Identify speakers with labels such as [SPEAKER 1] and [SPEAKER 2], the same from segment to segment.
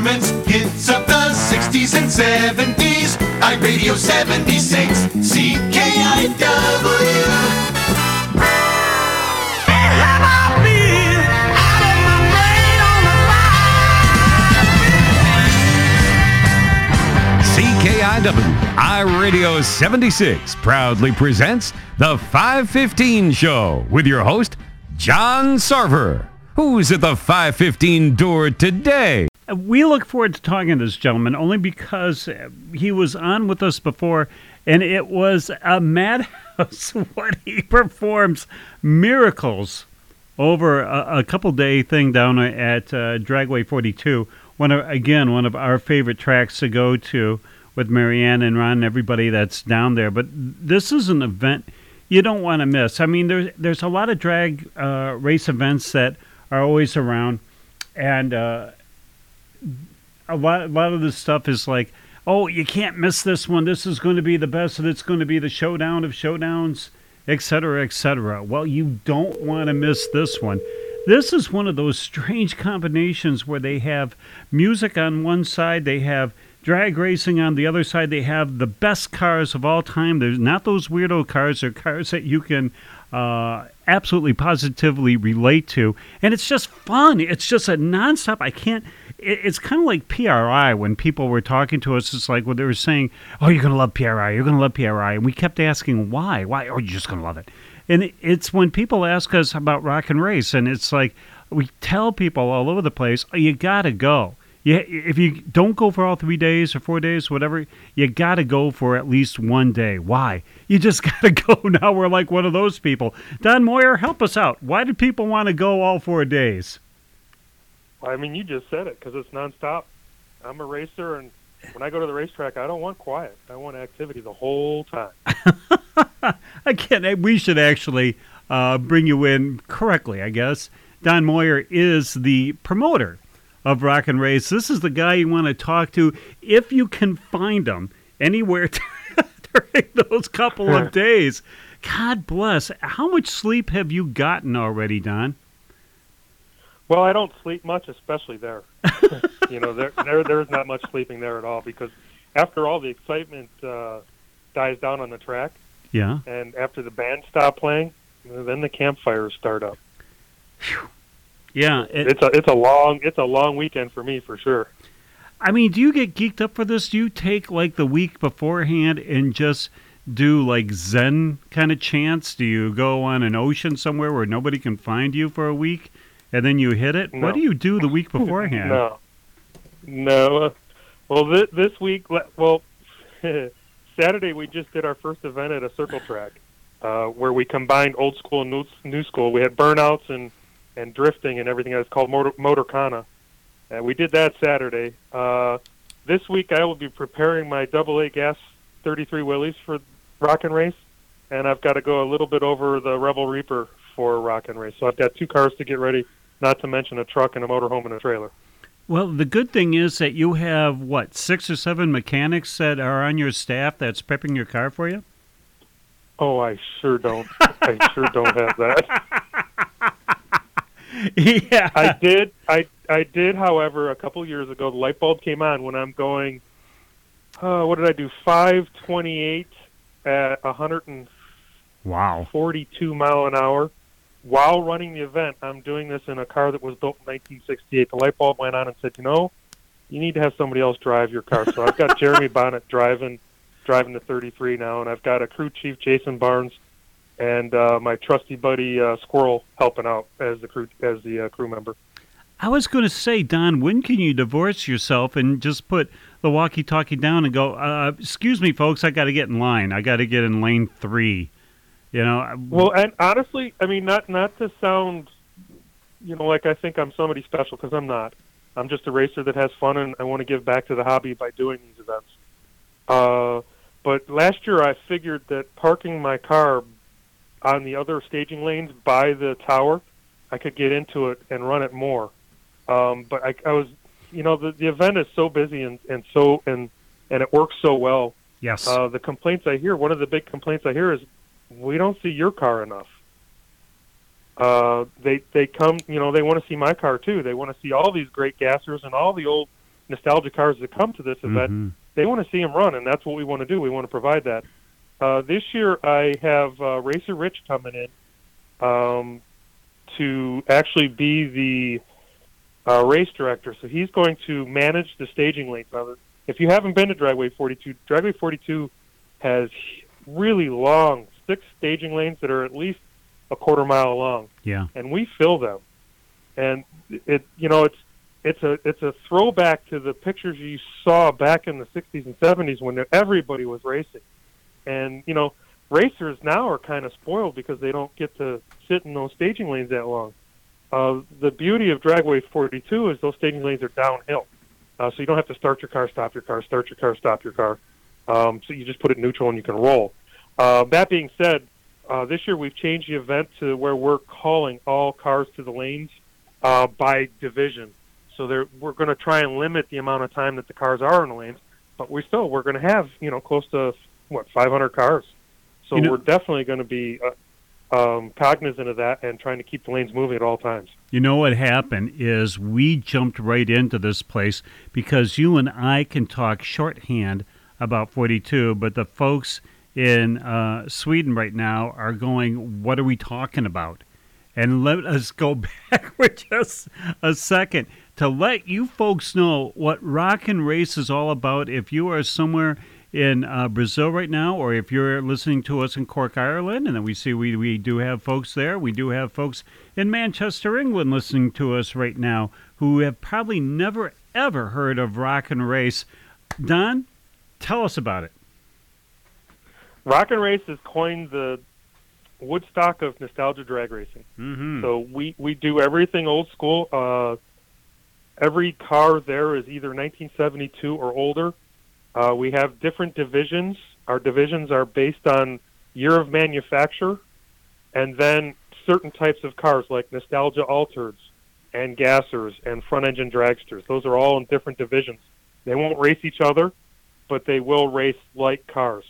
[SPEAKER 1] performance hits of the 60s and 70s. iRadio 76, CKIW.
[SPEAKER 2] CKIW iRadio 76 proudly presents the 515 Show with your host, John Sarver. Who's at the 515 door today?
[SPEAKER 3] We look forward to talking to this gentleman only because he was on with us before, and it was a madhouse what he performs miracles over a, a couple day thing down at uh, Dragway 42. One of, again, one of our favorite tracks to go to with Marianne and Ron and everybody that's down there. But this is an event you don't want to miss. I mean, there's there's a lot of drag uh, race events that are always around, and uh, a lot a lot of this stuff is like, oh, you can't miss this one. This is going to be the best, and it's going to be the showdown of showdowns, et cetera, et cetera. Well, you don't want to miss this one. This is one of those strange combinations where they have music on one side, they have drag racing on the other side. They have the best cars of all time. There's not those weirdo cars. They're cars that you can uh, absolutely positively relate to, and it's just fun. It's just a nonstop. I can't. It, it's kind of like PRI when people were talking to us. It's like when they were saying, "Oh, you're gonna love PRI. You're gonna love PRI," and we kept asking why. Why? Oh, you're just gonna love it. And it's when people ask us about rock and race, and it's like we tell people all over the place, oh, "You gotta go." Yeah, if you don't go for all three days or four days, whatever, you got to go for at least one day. Why? You just got to go. Now we're like one of those people. Don Moyer, help us out. Why do people want to go all four days?
[SPEAKER 4] I mean, you just said it because it's nonstop. I'm a racer, and when I go to the racetrack, I don't want quiet. I want activity the whole time.
[SPEAKER 3] Again, we should actually uh, bring you in correctly, I guess. Don Moyer is the promoter of Rock and Race. This is the guy you want to talk to if you can find him anywhere during those couple of days. God bless. How much sleep have you gotten already, Don?
[SPEAKER 4] Well, I don't sleep much, especially there. you know, there, there there's not much sleeping there at all because after all the excitement uh, dies down on the track,
[SPEAKER 3] yeah,
[SPEAKER 4] and after the band stop playing, then the campfires start up.
[SPEAKER 3] Whew. Yeah,
[SPEAKER 4] it, it's a it's a long it's a long weekend for me for sure.
[SPEAKER 3] I mean, do you get geeked up for this? Do you take like the week beforehand and just do like Zen kind of chants? Do you go on an ocean somewhere where nobody can find you for a week, and then you hit it?
[SPEAKER 4] No.
[SPEAKER 3] What do you do the week beforehand?
[SPEAKER 4] no, no. Well, this, this week, well, Saturday we just did our first event at a circle track, uh, where we combined old school and new, new school. We had burnouts and and drifting and everything. It's called Motor, Motorcana. And we did that Saturday. Uh, this week I will be preparing my double A gas 33 Willys for Rock and Race, and I've got to go a little bit over the Rebel Reaper for Rock and Race. So I've got two cars to get ready, not to mention a truck and a motorhome and a trailer.
[SPEAKER 3] Well, the good thing is that you have what six or seven mechanics that are on your staff that's prepping your car for you.
[SPEAKER 4] Oh, I sure don't. I sure don't have that.
[SPEAKER 3] yeah.
[SPEAKER 4] I did. I I did. However, a couple years ago, the light bulb came on when I'm going. Uh, what did I do? Five twenty-eight at a hundred and
[SPEAKER 3] wow
[SPEAKER 4] forty-two mile an hour. While running the event, I'm doing this in a car that was built in 1968. The light bulb went on and said, "You know, you need to have somebody else drive your car." So I've got Jeremy Bonnet driving driving the 33 now, and I've got a crew chief, Jason Barnes, and uh, my trusty buddy uh, Squirrel helping out as the crew as the uh, crew member.
[SPEAKER 3] I was going to say, Don, when can you divorce yourself and just put the walkie-talkie down and go? Uh, excuse me, folks, I got to get in line. I got to get in lane three. You know.
[SPEAKER 4] Well, and honestly, I mean, not not to sound, you know, like I think I'm somebody special because I'm not. I'm just a racer that has fun, and I want to give back to the hobby by doing these events. Uh, but last year, I figured that parking my car on the other staging lanes by the tower, I could get into it and run it more. Um, but I, I was, you know, the, the event is so busy and, and so and and it works so well.
[SPEAKER 3] Yes.
[SPEAKER 4] Uh, the complaints I hear, one of the big complaints I hear is, we don't see your car enough. Uh, they they come, you know, they want to see my car too. They want to see all these great gassers and all the old nostalgia cars that come to this event,
[SPEAKER 3] Mhm.
[SPEAKER 4] they want to see them run, and that's what we want to do. We want to provide that. Uh, this year, I have uh, Racer Rich coming in um, to actually be the uh, race director. So he's going to manage the staging lanes. Now, if you haven't been to Dragway 42, Dragway 42 has really long six staging lanes that are at least a quarter mile long
[SPEAKER 3] Yeah.
[SPEAKER 4] and we fill them. And it, you know, it's it's a it's a throwback to the pictures you saw back in the 60s and 70s when everybody was racing. And you know, racers now are kind of spoiled because they don't get to sit in those staging lanes that long. Uh, the beauty of Dragway 42 is those staging lanes are downhill, uh, so you don't have to start your car, stop your car, start your car, stop your car. Um, so you just put it neutral and you can roll. Uh, that being said, uh, this year we've changed the event to where we're calling all cars to the lanes uh, by division. So we're going to try and limit the amount of time that the cars are in the lanes, but we still we're going to have you know close to what 500 cars. So
[SPEAKER 3] You know-
[SPEAKER 4] we're definitely going to be uh, um, cognizant of that and trying to keep the lanes moving at all times.
[SPEAKER 3] You know what happened is we jumped right into this place because you and I can talk shorthand about 42, but the folks in uh, Sweden right now are going, What are we talking about? And let us go back for just a second to let you folks know what Rock and Race is all about. If you are somewhere in uh, Brazil right now, or if you're listening to us in Cork, Ireland, and then we see we, we do have folks there, we do have folks in Manchester, England listening to us right now who have probably never ever heard of Rock and Race. Don, tell us about it.
[SPEAKER 4] Rock and Race has coined the Woodstock of nostalgia drag racing.
[SPEAKER 3] Mm-hmm.
[SPEAKER 4] So we we do everything old school. Uh, every car there is either 1972 or older. Uh, we have different divisions. Our divisions are based on year of manufacture, and then certain types of cars like nostalgia altereds and gassers and front engine dragsters. Those are all in different divisions. They won't race each other, but they will race like cars.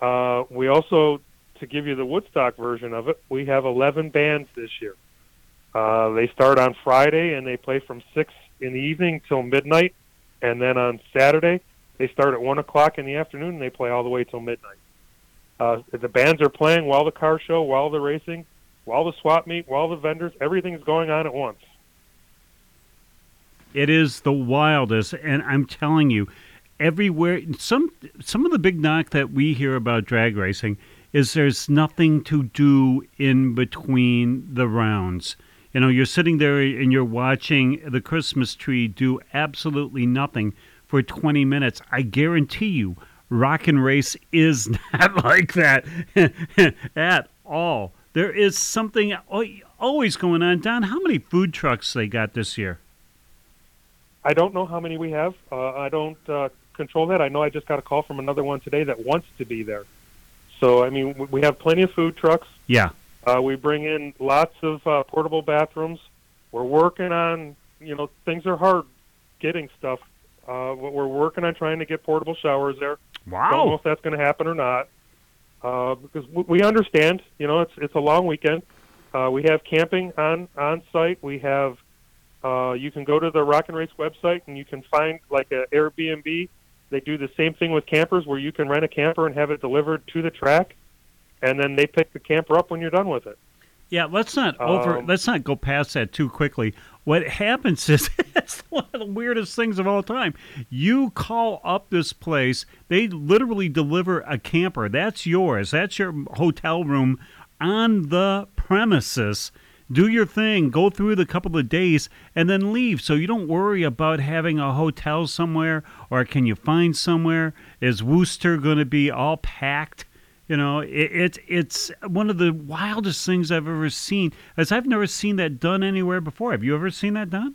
[SPEAKER 4] Uh, we also, to give you the Woodstock version of it, we have 11 bands this year. Uh, they start on Friday and they play from 6 in the evening till midnight. And then on Saturday, they start at 1 o'clock in the afternoon and they play all the way till midnight. Uh, the bands are playing while the car show, while the racing, while the swap meet, while the vendors, everything's going on at once.
[SPEAKER 3] It is the wildest, and I'm telling you, everywhere. Some some of the big knock that we hear about drag racing is there's nothing to do in between the rounds. You know, you're sitting there and you're watching the Christmas tree do absolutely nothing for 20 minutes. I guarantee you, Rock and Race is not like that at all. There is something always going on. Don, how many food trucks they got this year?
[SPEAKER 4] I don't know how many we have. Uh, I don't uh, control that. I know I just got a call from another one today that wants to be there. So, I mean, we have plenty of food trucks.
[SPEAKER 3] Yeah.
[SPEAKER 4] Uh, we bring in lots of uh, portable bathrooms. We're working on, you know, things are hard getting stuff. Uh, we're working on trying to get portable showers there. Wow. Don't know if that's going to happen or not, uh, because we understand. You know, it's it's a long weekend. Uh, we have camping on on site. We have. Uh, you can go to the Rock and Race website and you can find like a Airbnb. They do the same thing with campers, where you can rent a camper and have it delivered to the track, and then they pick the camper up when you're done with it.
[SPEAKER 3] Yeah, let's not over.
[SPEAKER 4] Um,
[SPEAKER 3] let's not go past that too quickly. What happens is it's one of the weirdest things of all time. You call up this place, they literally deliver a camper. That's yours. That's your hotel room on the premises. Do your thing, go through the couple of days, and then leave. So you don't worry about having a hotel somewhere, or can you find somewhere? Is Wooster going to be all packed? You know, it, it it's one of the wildest things I've ever seen. As I've never seen that done anywhere before. Have you ever seen that done?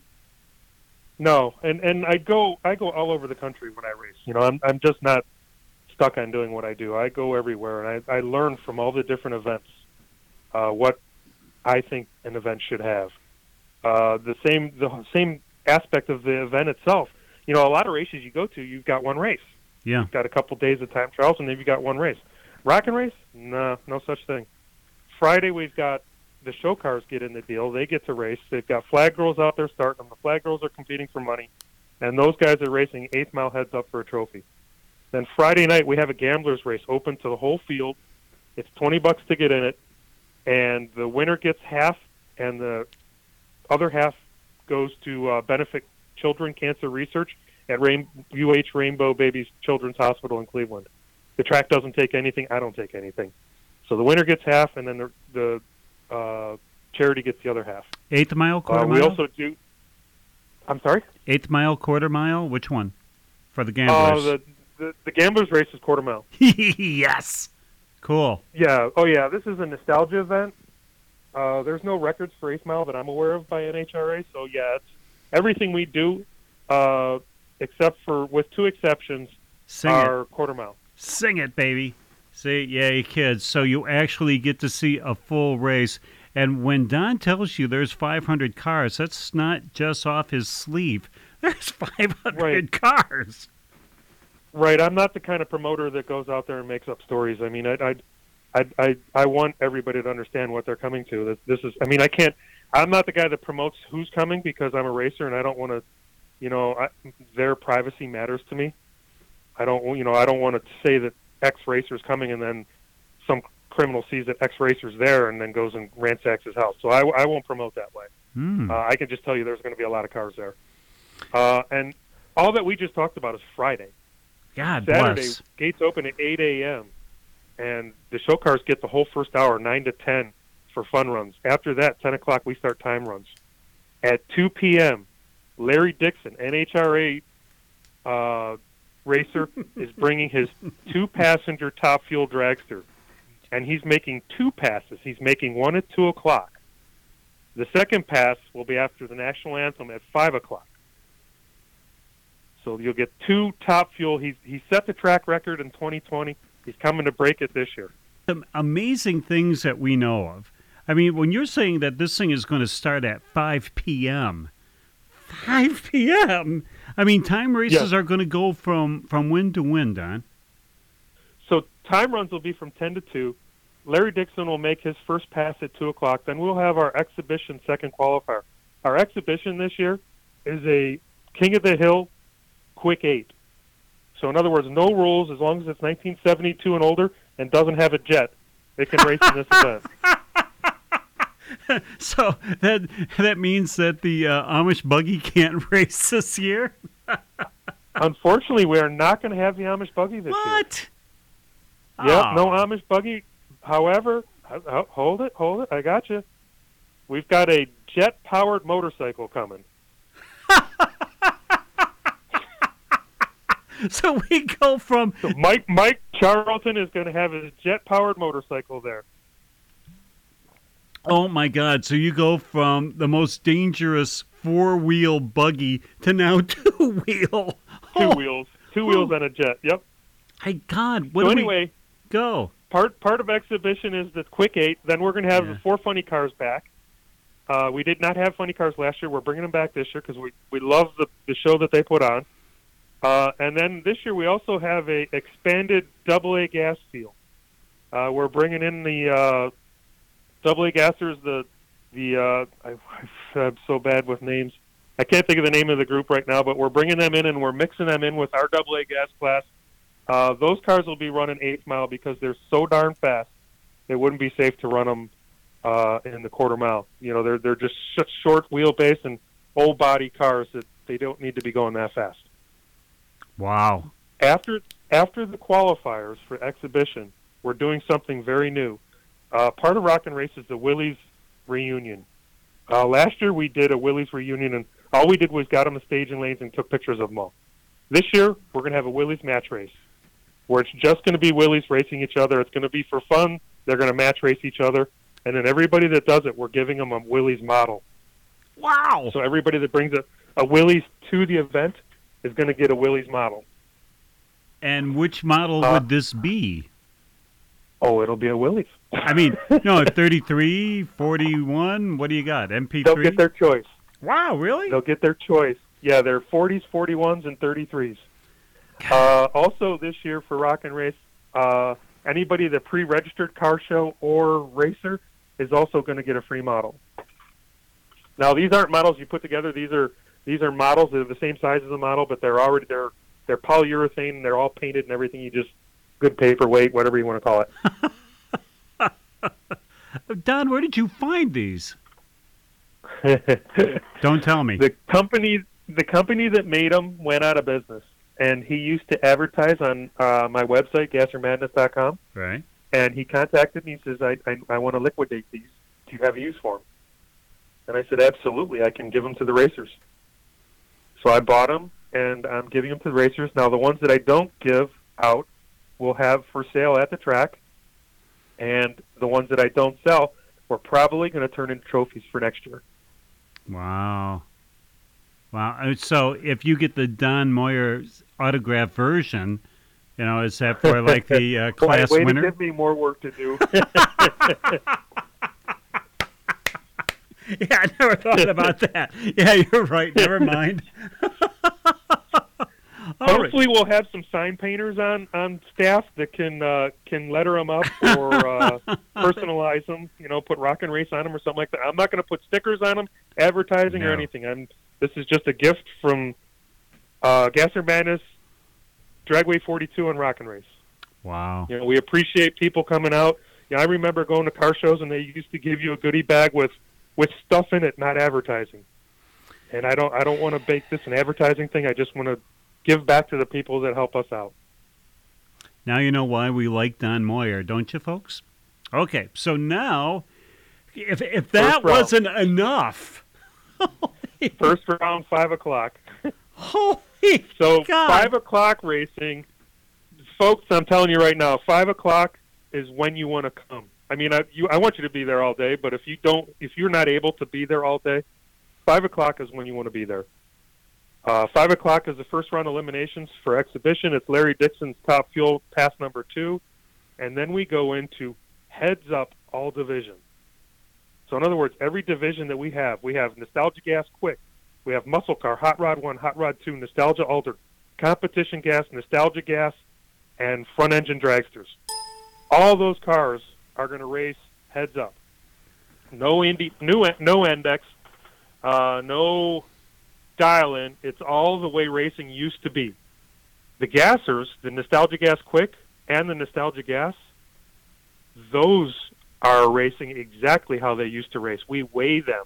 [SPEAKER 4] No, and and I go I go all over the country when I race. You know, I'm I'm just not stuck on doing what I do. I go everywhere, and I I learn from all the different events uh, what I think an event should have. Uh, the same the same aspect of the event itself. You know, a lot of races you go to, you've got one race.
[SPEAKER 3] Yeah.
[SPEAKER 4] You've got a couple days of time trials, and then you've got one race. Rock and race? No, no such thing. Friday we've got the show cars get in the deal. They get to race. They've got flag girls out there starting them. The flag girls are competing for money. and those guys are racing eighth mile heads up for a trophy. Then Friday night we have a gamblers race open to the whole field. It's twenty bucks to get in it, and the winner gets half, and the other half goes to uh, benefit children cancer research at Rain- UH Rainbow Babies Children's Hospital in Cleveland. The track doesn't take anything. I don't take anything. So the winner gets half, and then the, the uh, charity gets the other half.
[SPEAKER 3] Eighth mile, quarter
[SPEAKER 4] Uh, we
[SPEAKER 3] mile.
[SPEAKER 4] also do. I'm sorry.
[SPEAKER 3] Eighth mile, quarter mile. Which one? For the
[SPEAKER 4] Uh,
[SPEAKER 3] gamblers.
[SPEAKER 4] the, the the gamblers race is quarter mile.
[SPEAKER 3] yes. Cool.
[SPEAKER 4] Yeah. Oh yeah. This is a nostalgia event. Uh, there's no records for eighth mile that I'm aware of by NHRA. So yeah, it's everything we do, uh, except for with two exceptions,
[SPEAKER 3] Sing it.
[SPEAKER 4] are quarter mile.
[SPEAKER 3] Sing it, baby. See, yay, kids. So you actually get to see a full race. And when Don tells you there's 500 cars, that's not just off his sleeve. There's 500
[SPEAKER 4] Right.
[SPEAKER 3] cars.
[SPEAKER 4] Right. I'm not the kind of promoter that goes out there and makes up stories. I mean, I, I, I, I, I want everybody to understand what they're coming to. This, this is. I mean, I can't. I'm not the guy that promotes who's coming because I'm a racer and I don't want to. You know, I, their privacy matters to me. I don't. You know, I don't want to say that X racer's coming and then some criminal sees that X racer's there and then goes and ransacks his house. So I, I won't promote that way.
[SPEAKER 3] Hmm.
[SPEAKER 4] Uh, I can just tell you there's going to be a lot of cars there. Uh, and all that we just talked about is Friday.
[SPEAKER 3] God
[SPEAKER 4] Saturday
[SPEAKER 3] bless.
[SPEAKER 4] gates open at 8 a.m. and the show cars get the whole first hour, 9 to 10, for fun runs. After that, 10 o'clock, we start time runs. At 2 p.m., Larry Dixon, NHRA uh, racer, is bringing his two-passenger top fuel dragster, and he's making two passes. He's making one at 2 o'clock. The second pass will be after the national anthem at 5 o'clock. So you'll get two top fuel. He's he set the track record in 2020. He's coming to break it this year.
[SPEAKER 3] Some amazing things that we know of. I mean, when you're saying that this thing is going to start at 5 p.m., 5 p.m., I mean, time races
[SPEAKER 4] Yeah.
[SPEAKER 3] are going to go from, from when to wind, Don?
[SPEAKER 4] So time runs will be from 10 to 2. Larry Dixon will make his first pass at 2 o'clock. Then we'll have our exhibition second qualifier. Our exhibition this year is a King of the Hill quick eight. So in other words, no rules as long as it's 1972 and older and doesn't have a jet. It can race in this event.
[SPEAKER 3] So that that means that the uh, Amish buggy can't race this year.
[SPEAKER 4] Unfortunately, we are not going to have the Amish buggy this year.
[SPEAKER 3] What?
[SPEAKER 4] Yeah,
[SPEAKER 3] Oh.
[SPEAKER 4] no Amish buggy. However, ho- ho- hold it, hold it. I got you. We've got a jet-powered motorcycle coming.
[SPEAKER 3] So we go from
[SPEAKER 4] So Mike Mike Charlton is going to have his jet-powered motorcycle there.
[SPEAKER 3] oh my god! So you go from the most dangerous four wheel buggy to now two wheel.
[SPEAKER 4] Two wheels, two wheels on a jet. Yep.
[SPEAKER 3] My God! What
[SPEAKER 4] so anyway,
[SPEAKER 3] go?
[SPEAKER 4] part part of exhibition is the quick eight. Then we're going to have
[SPEAKER 3] Yeah.
[SPEAKER 4] the four funny cars back. Uh, we did not have funny cars last year. We're bringing them back this year because we we love the the show that they put on. Uh, and then this year we also have a expanded double A gas field. Uh, we're bringing in the uh, double A gassers. The the uh, I, I'm so bad with names. I can't think of the name of the group right now, but we're bringing them in and we're mixing them in with our double A gas class. Uh, those cars will be running eighth mile because they're so darn fast. It wouldn't be safe to run them uh, in the quarter mile. You know, they're they're just such short wheelbase and old body cars that they don't need to be going that fast.
[SPEAKER 3] Wow!
[SPEAKER 4] After after the qualifiers for exhibition, we're doing something very new. Uh, part of Rock and Race is the Willys reunion. Uh, last year we did a Willys reunion, and all we did was got on the stage and lanes and took pictures of them all. This year we're going to have a Willys match race, where it's just going to be Willys racing each other. It's going to be for fun. They're going to match race each other, and then everybody that does it, we're giving them a Willys model.
[SPEAKER 3] Wow!
[SPEAKER 4] So everybody that brings a, a Willys to the event is going to get a Willys model.
[SPEAKER 3] And which model
[SPEAKER 4] Uh,
[SPEAKER 3] would this be?
[SPEAKER 4] Oh, it'll be a Willys.
[SPEAKER 3] I mean, no, 33, 41, what do you got? MP.
[SPEAKER 4] They'll
[SPEAKER 3] MP3?
[SPEAKER 4] get their choice.
[SPEAKER 3] wow, really?
[SPEAKER 4] They'll get their choice. Yeah, they're 40s, 41s, and 33s. Uh, also, this year for Rock and Race, uh, anybody that pre-registered car show or racer is also going to get a free model. Now, these aren't models you put together. These are these are models that are the same size as the model, but they're already they're they're polyurethane and they're all painted and everything. You just good paperweight, whatever you want to call it.
[SPEAKER 3] Don, where did you find these? Don't tell me.
[SPEAKER 4] the company the company that made them went out of business, and he used to advertise on uh, my website gassermadness.com.
[SPEAKER 3] right.
[SPEAKER 4] And he contacted me. He says, "I I, I want to liquidate these. Do you have a use for them?" And I said, "Absolutely. I can give them to the racers." So I bought them, and I'm giving them to the racers. Now the ones that I don't give out, we'll have for sale at the track, and the ones that I don't sell, we're probably going to turn into trophies for next year.
[SPEAKER 3] Wow. Wow. So if you get the Don Moyer autograph version, you know, is that for like the uh, class
[SPEAKER 4] way to
[SPEAKER 3] winner?
[SPEAKER 4] give me more work to do.
[SPEAKER 3] Yeah, I never thought about that. Yeah, you're right. Never mind. All right.
[SPEAKER 4] Hopefully, we'll have some sign painters on on staff that can uh, can letter them up or uh, personalize them. You know, put Rock and Race on them or something like that. I'm not going to put stickers on them, advertising
[SPEAKER 3] No.
[SPEAKER 4] or anything. I'm. This is just a gift from uh, Gasser Madness, Dragway 42, and Rock and Race.
[SPEAKER 3] Wow.
[SPEAKER 4] You know, we appreciate people coming out. Yeah, I remember going to car shows and they used to give you a goodie bag with with stuff in it, not advertising. And I don't I don't want to make this an advertising thing. I just want to give back to the people that help us out.
[SPEAKER 3] Now you know why we like Don Moyer, don't you, folks? Okay, so now, if if that wasn't enough,
[SPEAKER 4] First round, five o'clock.
[SPEAKER 3] holy
[SPEAKER 4] So
[SPEAKER 3] God.
[SPEAKER 4] five o'clock racing, folks. I'm telling you right now, five o'clock is when you want to come. I mean, I you I want you to be there all day, but if you don't, if you're not able to be there all day, five o'clock is when you want to be there. Uh, five o'clock is the first round eliminations for exhibition. It's Larry Dixon's top fuel pass number two, and then we go into heads up all division. So in other words, every division that we have, we have Nostalgia Gas Quick, we have Muscle Car, Hot Rod One, Hot Rod Two, Nostalgia Altered, Competition Gas, Nostalgia Gas, and Front Engine Dragsters. All those cars are going to race heads up. No Indy, new no index, uh, no dial in. It's all the way racing used to be. The gassers, the Nostalgia Gas Quick and the Nostalgia Gas, those are racing exactly how they used to race. We weigh them.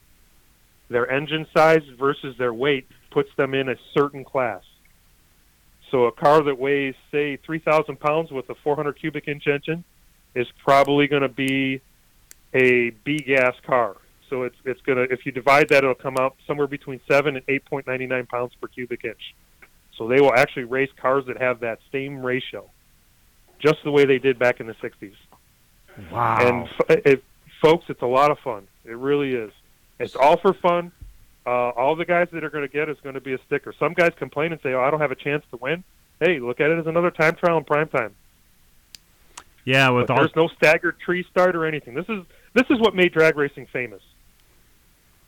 [SPEAKER 4] Their engine size versus their weight puts them in a certain class. So a car that weighs, say, 3,000 pounds with a 400 cubic inch engine is probably going to be a B gas car. So it's it's going to if you divide that, it'll come out somewhere between seven and 8.99 pounds per cubic inch. So they will actually race cars that have that same ratio, just the way they did back in the 60s.
[SPEAKER 3] wow.
[SPEAKER 4] And f- it, folks, it's a lot of fun. It really is. It's all for fun. Uh, all the guys that are going to get is going to be a sticker. Some guys complain and say, "Oh, I don't have a chance to win." Hey, look at it as another time trial in prime time.
[SPEAKER 3] Yeah, with all
[SPEAKER 4] there's no staggered tree start or anything. This is this is what made drag racing famous.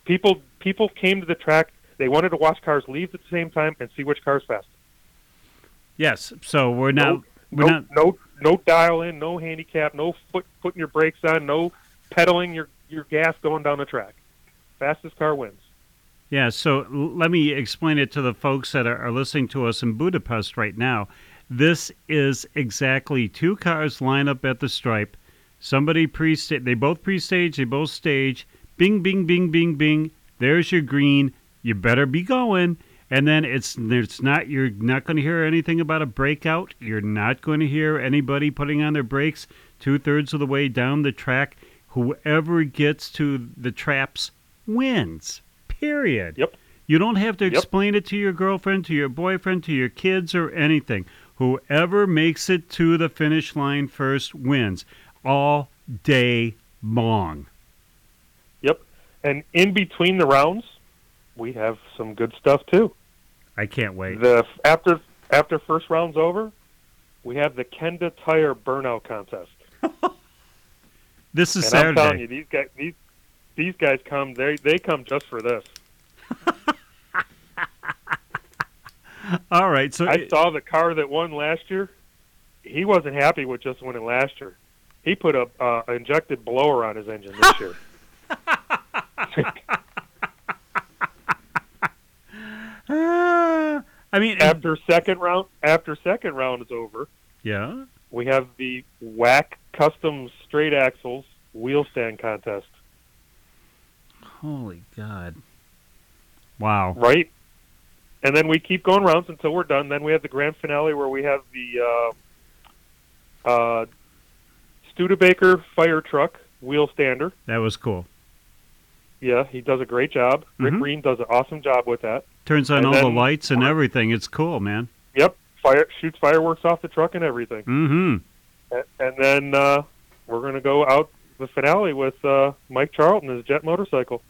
[SPEAKER 4] People people came to the track. They wanted to watch cars leave at the same time and see which car's fast.
[SPEAKER 3] yes. So we're not
[SPEAKER 4] No,
[SPEAKER 3] we're
[SPEAKER 4] no,
[SPEAKER 3] not
[SPEAKER 4] no, no dial in, no handicap, no foot putting your brakes on, no pedaling your your gas going down the track. Fastest car wins.
[SPEAKER 3] Yeah, so let me explain it to the folks that are, are listening to us in Budapest right now. This is exactly two cars line up at the stripe. Somebody pre they both pre stage, they both stage. Bing, bing, bing, bing, bing. There's your green. You better be going. And then it's it's not you're not going to hear anything about a breakout. You're not going to hear anybody putting on their brakes two thirds of the way down the track. Whoever gets to the traps wins. Period.
[SPEAKER 4] Yep.
[SPEAKER 3] You don't have to
[SPEAKER 4] Yep.
[SPEAKER 3] explain it to your girlfriend, to your boyfriend, to your kids, or anything. Whoever makes it to the finish line first wins all day long.
[SPEAKER 4] Yep. And in between the rounds, we have some good stuff too.
[SPEAKER 3] I can't wait.
[SPEAKER 4] The after after first round's over, we have the Kenda Tire Burnout Contest.
[SPEAKER 3] This is
[SPEAKER 4] and I'm telling you, these guys these these guys come they they come just for this.
[SPEAKER 3] All right, so
[SPEAKER 4] I saw the car that won last year. He wasn't happy with just winning last year. He put a uh, injected blower on his engine this year.
[SPEAKER 3] I mean, and-
[SPEAKER 4] after second round after second round is over,
[SPEAKER 3] yeah.
[SPEAKER 4] we have the whack custom straight axles wheel stand contest.
[SPEAKER 3] Holy God. Wow.
[SPEAKER 4] right? And then we keep going rounds until we're done. Then we have the grand finale where we have the uh, uh, Studebaker fire truck wheel stander.
[SPEAKER 3] That was cool.
[SPEAKER 4] Yeah, he does a great job. Rick
[SPEAKER 3] Mhm.
[SPEAKER 4] Green does an awesome job with that.
[SPEAKER 3] Turns on
[SPEAKER 4] And
[SPEAKER 3] all the lights and everything. It's cool, man.
[SPEAKER 4] Yep, fire shoots fireworks off the truck and everything.
[SPEAKER 3] Mm-hmm.
[SPEAKER 4] A- And then uh, we're going to go out the finale with uh, Mike Charlton, his jet motorcycle.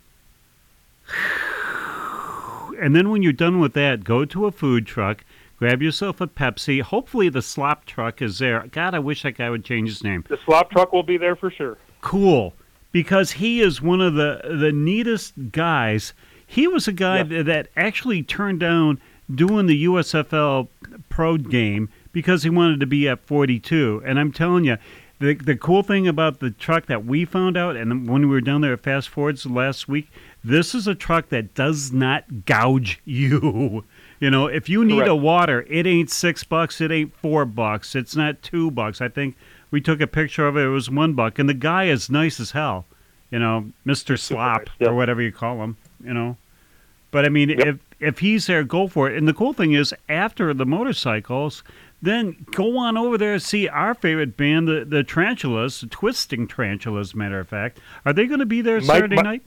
[SPEAKER 3] And then when you're done with that, go to a food truck, grab yourself a Pepsi. Hopefully the slop truck is there. God, I wish that guy would change his name.
[SPEAKER 4] The slop truck will be there for sure.
[SPEAKER 3] Cool. Because he is one of the the neatest guys. He was a guy
[SPEAKER 4] Yeah.
[SPEAKER 3] that, that actually turned down doing the USFL pro game because he wanted to be at 42. And I'm telling you, the the cool thing about the truck that we found out, and when we were down there at Fast Forwards last week, this is a truck that does not gouge you. You know, if you need a water, it ain't six bucks, it ain't four bucks, it's not two bucks. I think we took a picture of it, it was one buck, and the guy is nice as hell. You know, Mister Slop
[SPEAKER 4] nice,
[SPEAKER 3] or whatever you call him. You know, but I mean,
[SPEAKER 4] Yep.
[SPEAKER 3] if if he's there, go for it. And the cool thing is, after the motorcycles, then go on over there and see our favorite band, the the Tarantulas, the Twisting Tarantulas. Matter of fact, are they going to be there Saturday
[SPEAKER 4] Mike-
[SPEAKER 3] night?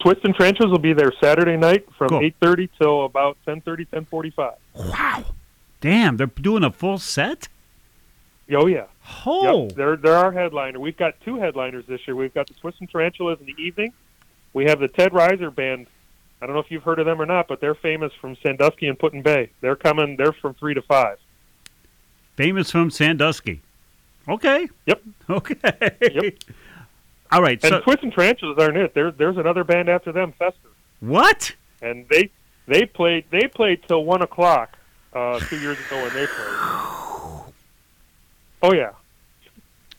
[SPEAKER 4] Twist and Tarantulas will be there Saturday night from
[SPEAKER 3] Cool.
[SPEAKER 4] 8.30 till about 10.30, 10.45.
[SPEAKER 3] Wow, damn, they're doing a full set.
[SPEAKER 4] Oh, yeah.
[SPEAKER 3] Oh,
[SPEAKER 4] Yep, they're they're our headliner. We've got two headliners this year. We've got the Twist and Tarantulas in the evening. We have the Ted Reiser band. I don't know if you've heard of them or not, but they're famous from Sandusky and Put in Bay. They're coming. They're from three to five.
[SPEAKER 3] Famous from Sandusky. Okay.
[SPEAKER 4] Yep.
[SPEAKER 3] Okay.
[SPEAKER 4] Yep.
[SPEAKER 3] All right.
[SPEAKER 4] And
[SPEAKER 3] So
[SPEAKER 4] Twist and Tarantulas aren't it. There, there's another band after them, Fester,
[SPEAKER 3] what?
[SPEAKER 4] and they they played they played till one o'clock uh, two years ago when they played. Oh yeah,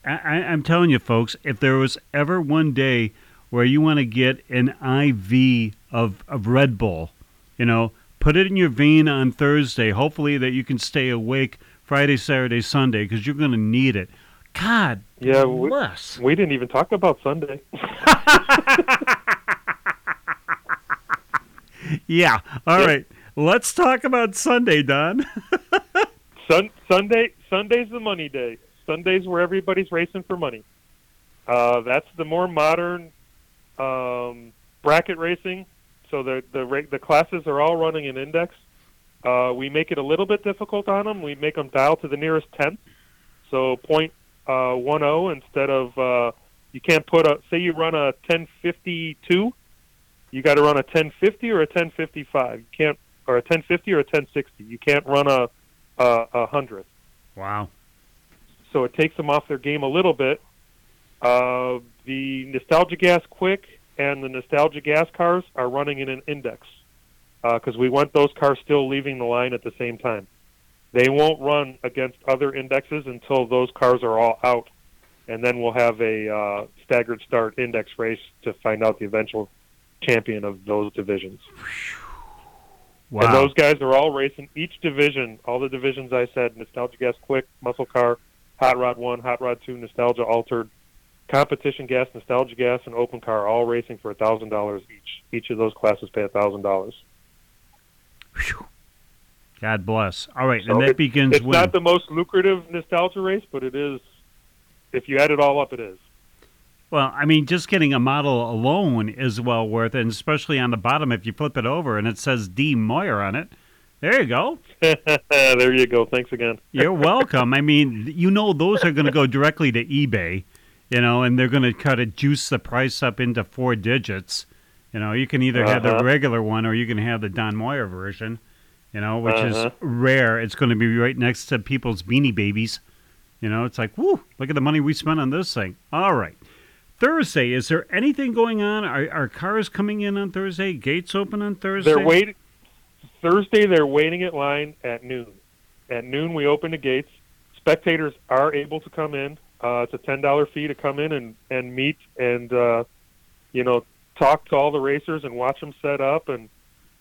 [SPEAKER 3] I, I, I'm telling you, folks, if there was ever one day where you want to get an IV of, of Red Bull, you know, put it in your vein on Thursday. Hopefully that you can stay awake Friday, Saturday, Sunday because you're going to need it. God
[SPEAKER 4] yeah. We,
[SPEAKER 3] bless.
[SPEAKER 4] we didn't even talk about Sunday.
[SPEAKER 3] Yeah. All
[SPEAKER 4] Yep.
[SPEAKER 3] right. Let's talk about Sunday, Don.
[SPEAKER 4] Sun, Sunday Sunday's the money day. Sunday's where everybody's racing for money. Uh, that's the more modern um, bracket racing. So the the the classes are all running an index. Uh, we make it a little bit difficult on them. We make them dial to the nearest tenth. So point uh, one zero instead of uh, you can't put a say you run a ten fifty two. You got to run a ten fifty or a ten fifty five. You can't or a ten fifty or a ten sixty. You can't run a a, a hundredth.
[SPEAKER 3] Wow.
[SPEAKER 4] So it takes them off their game a little bit. Uh, the Nostalgia Gas Quick and the Nostalgia Gas cars are running in an index because we want those cars still leaving the line at the same time. They won't run against other indexes until those cars are all out, and then we'll have a uh, staggered start index race to find out the eventual champion of those divisions.
[SPEAKER 3] Wow.
[SPEAKER 4] And those guys are all racing each division, all the divisions I said, Nostalgia Gas Quick, Muscle Car, Hot Rod 1, Hot Rod 2, Nostalgia Altered, Competition Gas, Nostalgia Gas, and Open Car, all racing for $1,000 each. Each of those classes pay $1,000.
[SPEAKER 3] God bless. All right,
[SPEAKER 4] So
[SPEAKER 3] and that
[SPEAKER 4] it-
[SPEAKER 3] begins
[SPEAKER 4] It's
[SPEAKER 3] when?
[SPEAKER 4] not the most lucrative nostalgia race, but it is, if you add it all up, it is.
[SPEAKER 3] Well, I mean, just getting a model alone is well worth it, and especially on the bottom if you flip it over and it says D Moyer on it. There you go.
[SPEAKER 4] there you go. Thanks again.
[SPEAKER 3] You're welcome. I mean, you know, those are going to go directly to eBay, you know, and they're going to kind of juice the price up into four digits. You know, you can either have the
[SPEAKER 4] Uh-huh.
[SPEAKER 3] regular one or you can have the Don Moyer version, you know, which
[SPEAKER 4] Uh-huh.
[SPEAKER 3] is rare. It's going to be right next to people's beanie babies. You know, it's like, whoo, look at the money we spent on this thing. All right. Thursday, is there anything going on? Are, are cars coming in on Thursday? Gates open on Thursday?
[SPEAKER 4] They're waiting. Thursday, they're waiting at line at noon. At noon, we open the gates. Spectators are able to come in. Uh, it's a ten dollar fee to come in and and meet and uh, you know talk to all the racers and watch them set up and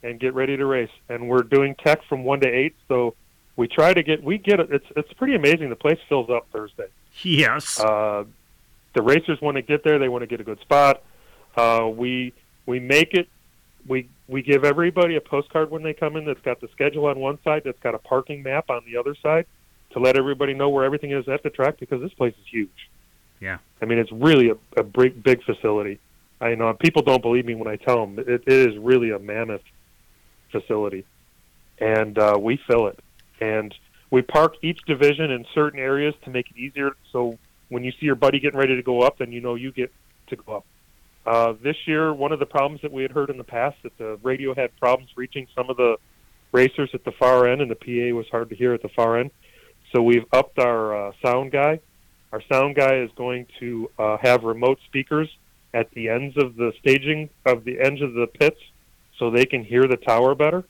[SPEAKER 4] and get ready to race. And we're doing tech from one to eight, so we try to get we get it's it's pretty amazing. The place fills up Thursday.
[SPEAKER 3] Yes.
[SPEAKER 4] Uh, the racers want to get there; they want to get a good spot. Uh, we we make it. We we give everybody a postcard when they come in that's got the schedule on one side, that's got a parking map on the other side, to let everybody know where everything is at the track because this place is huge.
[SPEAKER 3] Yeah.
[SPEAKER 4] I mean, it's really a, a big big facility. I know people don't believe me when I tell them it, it is really a mammoth facility, and uh, we fill it. And we park each division in certain areas to make it easier. So when you see your buddy getting ready to go up, then you know you get to go up. Uh, this year, one of the problems that we had heard in the past that the radio had problems reaching some of the racers at the far end, and the PA was hard to hear at the far end. So we've upped our uh, sound guy. Our sound guy is going to uh, have remote speakers at the ends of the staging of the ends of the pits, so they can hear the tower better.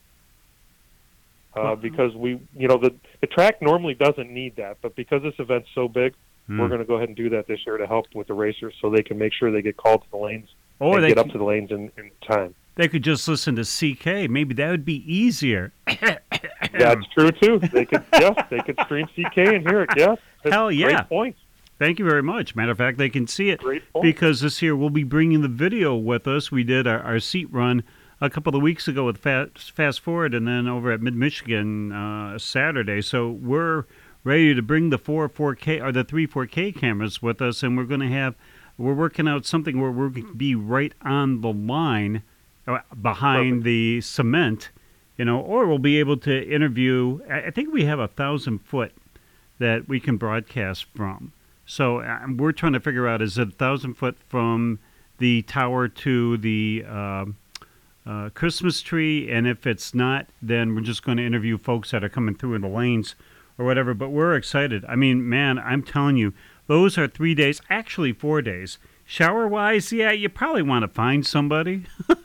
[SPEAKER 4] Uh, because we, you know, the the track normally doesn't need that, but because this event's so big,
[SPEAKER 3] Hmm.
[SPEAKER 4] we're going to go ahead and do that this year to help with the racers, so they can make sure they get called to the lanes
[SPEAKER 3] or
[SPEAKER 4] and
[SPEAKER 3] they
[SPEAKER 4] get up to the lanes in, in time.
[SPEAKER 3] they could just listen to CK. Maybe that would be easier.
[SPEAKER 4] That's true too. They could, yes, they could stream CK and hear it. Yes,
[SPEAKER 3] Hell yeah.
[SPEAKER 4] Great point.
[SPEAKER 3] Thank you very much. Matter of fact, they can see it because this year we'll be bringing the video with us. We did our, our seat run a couple of weeks ago with Fast, Fast Forward, and then over at Mid Michigan uh, Saturday. So we're ready to bring the four 4K or the three 4K cameras with us, and we're going to have we're working out something where we're going to be right on the line uh, behind
[SPEAKER 4] Perfect.
[SPEAKER 3] the cement, you know, or we'll be able to interview. I think we have a thousand foot that we can broadcast from. So uh, we're trying to figure out is it a thousand foot from the tower to the um uh, Christmas tree, and if it's not, then we're just going to interview folks that are coming through in the lanes or whatever. But we're excited. I mean, man, I'm telling you, those are three days, actually four days. Shower wise, yeah, you probably want to find somebody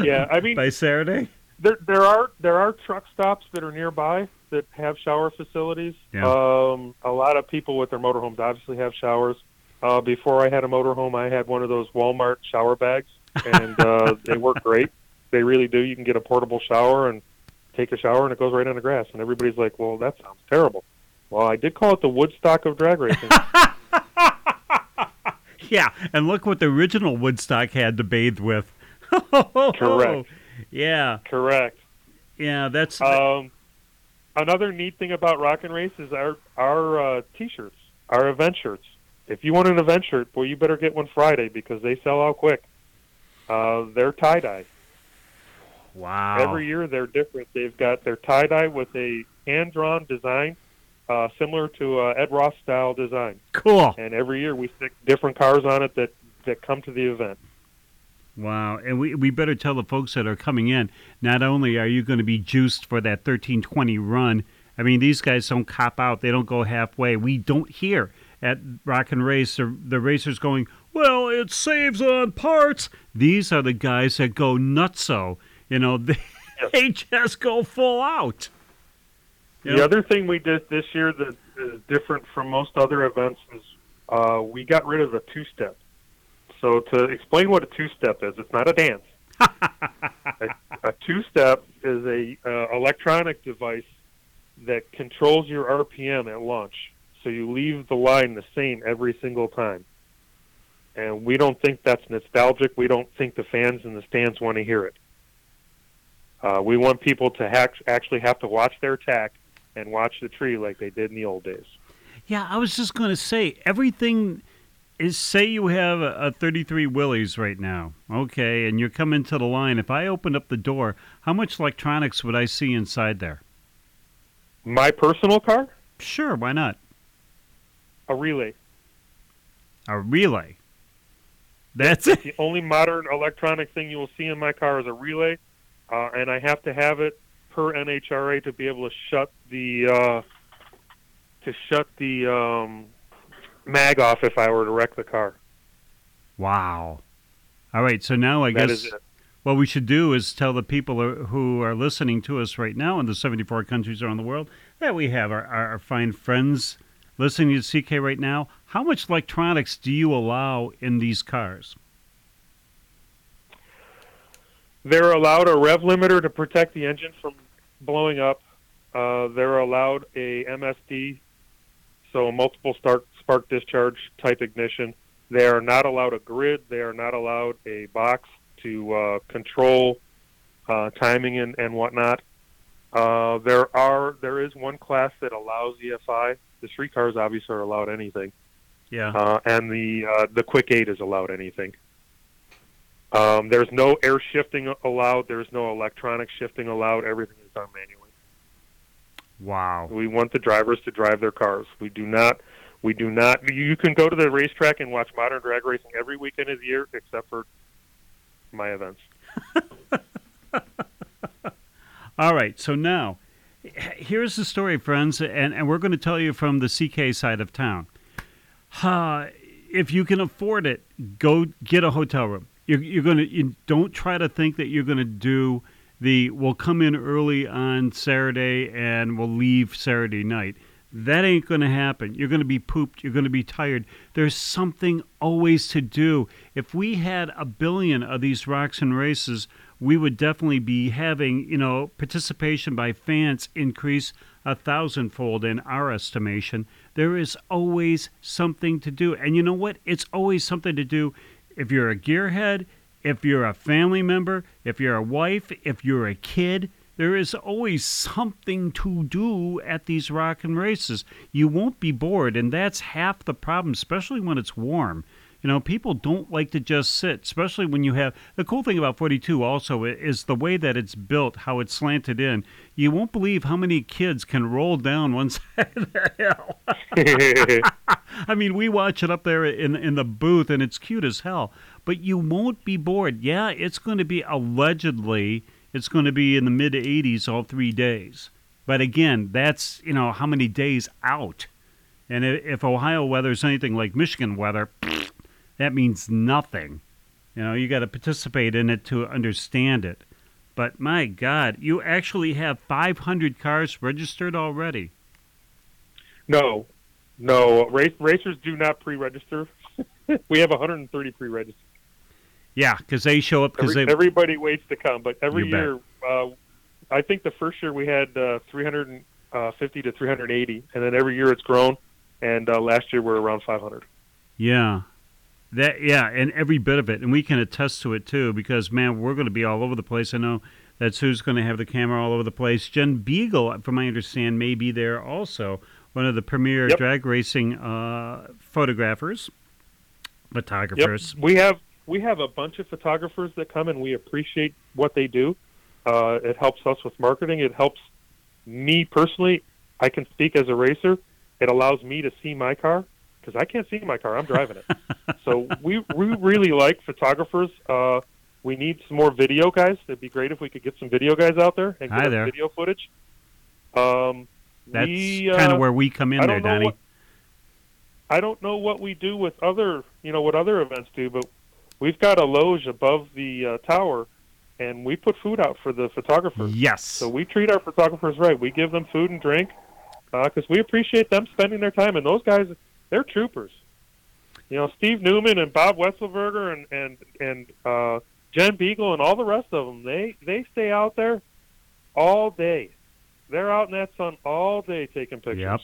[SPEAKER 4] Yeah, I mean,
[SPEAKER 3] by Saturday.
[SPEAKER 4] There there are there are truck stops that are nearby that have shower facilities.
[SPEAKER 3] Yeah.
[SPEAKER 4] Um, a lot of people with their motorhomes obviously have showers. Uh, before I had a motorhome, I had one of those Walmart shower bags, and uh, they work great. They really do. You can get a portable shower and take a shower, and it goes right on the grass. And everybody's like, "Well, that sounds terrible." Well, I did call it the Woodstock of drag racing.
[SPEAKER 3] Yeah, and look what the original Woodstock had to bathe with.
[SPEAKER 4] Correct.
[SPEAKER 3] Yeah,
[SPEAKER 4] Correct.
[SPEAKER 3] yeah, that's
[SPEAKER 4] Um, another neat thing about Rock and Race is our our uh, t-shirts, our event shirts. If you want an event shirt, well, you better get one Friday because they sell out quick. Uh, they're tie dye.
[SPEAKER 3] wow.
[SPEAKER 4] Every year they're different. They've got their tie dye with a hand drawn design, uh, similar to uh, Ed Roth style design.
[SPEAKER 3] cool.
[SPEAKER 4] And every year we stick different cars on it that that come to the event.
[SPEAKER 3] Wow, and we we better tell the folks that are coming in. Not only are you going to be juiced for that thirteen twenty run, I mean these guys don't cop out. They don't go halfway. We don't hear at Rock and Race the, the racers going, well, it saves on parts. These are the guys that go nutso. You know, they, they just go full out. You
[SPEAKER 4] The
[SPEAKER 3] know?
[SPEAKER 4] other thing we did this year that is different from most other events is uh, we got rid of the two step. So to explain what a two step is, it's not a dance. a, a two step is a uh, electronic device that controls your RPM at launch. So you leave the line the same every single time. And we don't think that's nostalgic. We don't think the fans in the stands want to hear it. Uh, we want people to hac- actually have to watch their tack and watch the tree like they did in the old days.
[SPEAKER 3] Yeah, I was just going to say everything is say you have a, a 33 Willys right now, okay, and you're coming to the line. If I opened up the door, how much electronics would I see inside there?
[SPEAKER 4] My personal car,
[SPEAKER 3] Sure, why not?
[SPEAKER 4] a relay.
[SPEAKER 3] A relay. That's it.
[SPEAKER 4] The only modern electronic thing you will see in my car is a relay, uh, and I have to have it per NHRA to be able to shut the uh, to shut the um, mag off if I were to wreck the car.
[SPEAKER 3] Wow. All right, so now I
[SPEAKER 4] That
[SPEAKER 3] guess what we should do is tell the people who- are listening to us right now in the 74 countries around the world that we have our, our, fine friends listening to CK right now. How much electronics do you allow in these cars?
[SPEAKER 4] They're allowed a rev limiter to protect the engine from blowing up. Uh, they're allowed a MSD, so a multiple spark spark discharge type ignition. They are not allowed a grid. They are not allowed a box to uh, control uh, timing and, and whatnot. Uh, there are there is one class that allows EFI. The street cars obviously are allowed anything,
[SPEAKER 3] Yeah.
[SPEAKER 4] uh, and the uh, the quick eight is allowed anything. Um, there's no air shifting allowed. There's no electronic shifting allowed. Everything is done manually.
[SPEAKER 3] wow.
[SPEAKER 4] We want the drivers to drive their cars. We do not. We do not. You can go to the racetrack and watch modern drag racing every weekend of the year, except for my events.
[SPEAKER 3] All right. So now, here's the story, friends, and, and we're going to tell you from the CK side of town. Uh, if you can afford it, go get a hotel room. You're, you're going to you don't try to think that you're going to do the we'll come in early on Saturday and we'll leave Saturday night. That ain't going to happen. You're going to be pooped. You're going to be tired. There's something always to do. If we had a billion of these rocks and races, we would definitely be having, you know, participation by fans increase a thousandfold in our estimation. There is always something to do. And you know what? It's always something to do if you're a gearhead, if you're a family member, if you're a wife, if you're a kid. There is always something to do at these rock and races. You won't be bored, and that's half the problem, especially when it's warm. You know, people don't like to just sit, especially when you have the cool thing about 42 also is the way that it's built, how it's slanted in. You won't believe how many kids can roll down one side of the hill. I mean, we watch it up there in in the booth, and it's cute as hell. But you won't be bored. Yeah, it's going to be allegedly it's going to be in the mid 80s all three days. But again, that's you know how many days out. And if Ohio weather is anything like Michigan weather, that means nothing. You know, you got to participate in it to understand it. But my God, you actually have 500 cars registered already.
[SPEAKER 4] No, no. Race, racers do not pre-register. we have 130 pre-registered.
[SPEAKER 3] Yeah, because they show up because
[SPEAKER 4] Every,
[SPEAKER 3] they.
[SPEAKER 4] everybody waits to come, but every
[SPEAKER 3] You
[SPEAKER 4] year, uh, I think the first year we had uh, 350 to 380, and then every year it's grown. And uh, last year we're around 500.
[SPEAKER 3] Yeah. That yeah, and every bit of it, and we can attest to it too, because man, we're going to be all over the place. I know that's who's going to have the camera all over the place. Jen Beagle, from my understand, may be there also, one of the premier
[SPEAKER 4] Yep.
[SPEAKER 3] drag racing uh, photographers, photographers.
[SPEAKER 4] Yep. We have we have a bunch of photographers that come, and we appreciate what they do. Uh, it helps us with marketing. It helps me personally. I can speak as a racer. It allows me to see my car because I can't see my car. I'm driving it. so we we really like photographers. Uh, we need some more video guys. It'd be great if we could get some video guys out there and
[SPEAKER 3] Hi
[SPEAKER 4] get
[SPEAKER 3] there.
[SPEAKER 4] video footage. Um,
[SPEAKER 3] That's
[SPEAKER 4] we,
[SPEAKER 3] kind
[SPEAKER 4] uh,
[SPEAKER 3] of where we come in there, Donnie.
[SPEAKER 4] what- I don't know what we do with other, you know, what other events do, but we've got a loge above the uh, tower, and we put food out for the photographers.
[SPEAKER 3] yes.
[SPEAKER 4] So we treat our photographers right. We give them food and drink because we appreciate them spending their time. And those guys, they're troopers. You know, Steve Newman and Bob Wetzelberger and and and uh, Jen Beagle and all the rest of them. They they stay out there all day. They're out in that sun all day taking pictures.
[SPEAKER 3] Yep.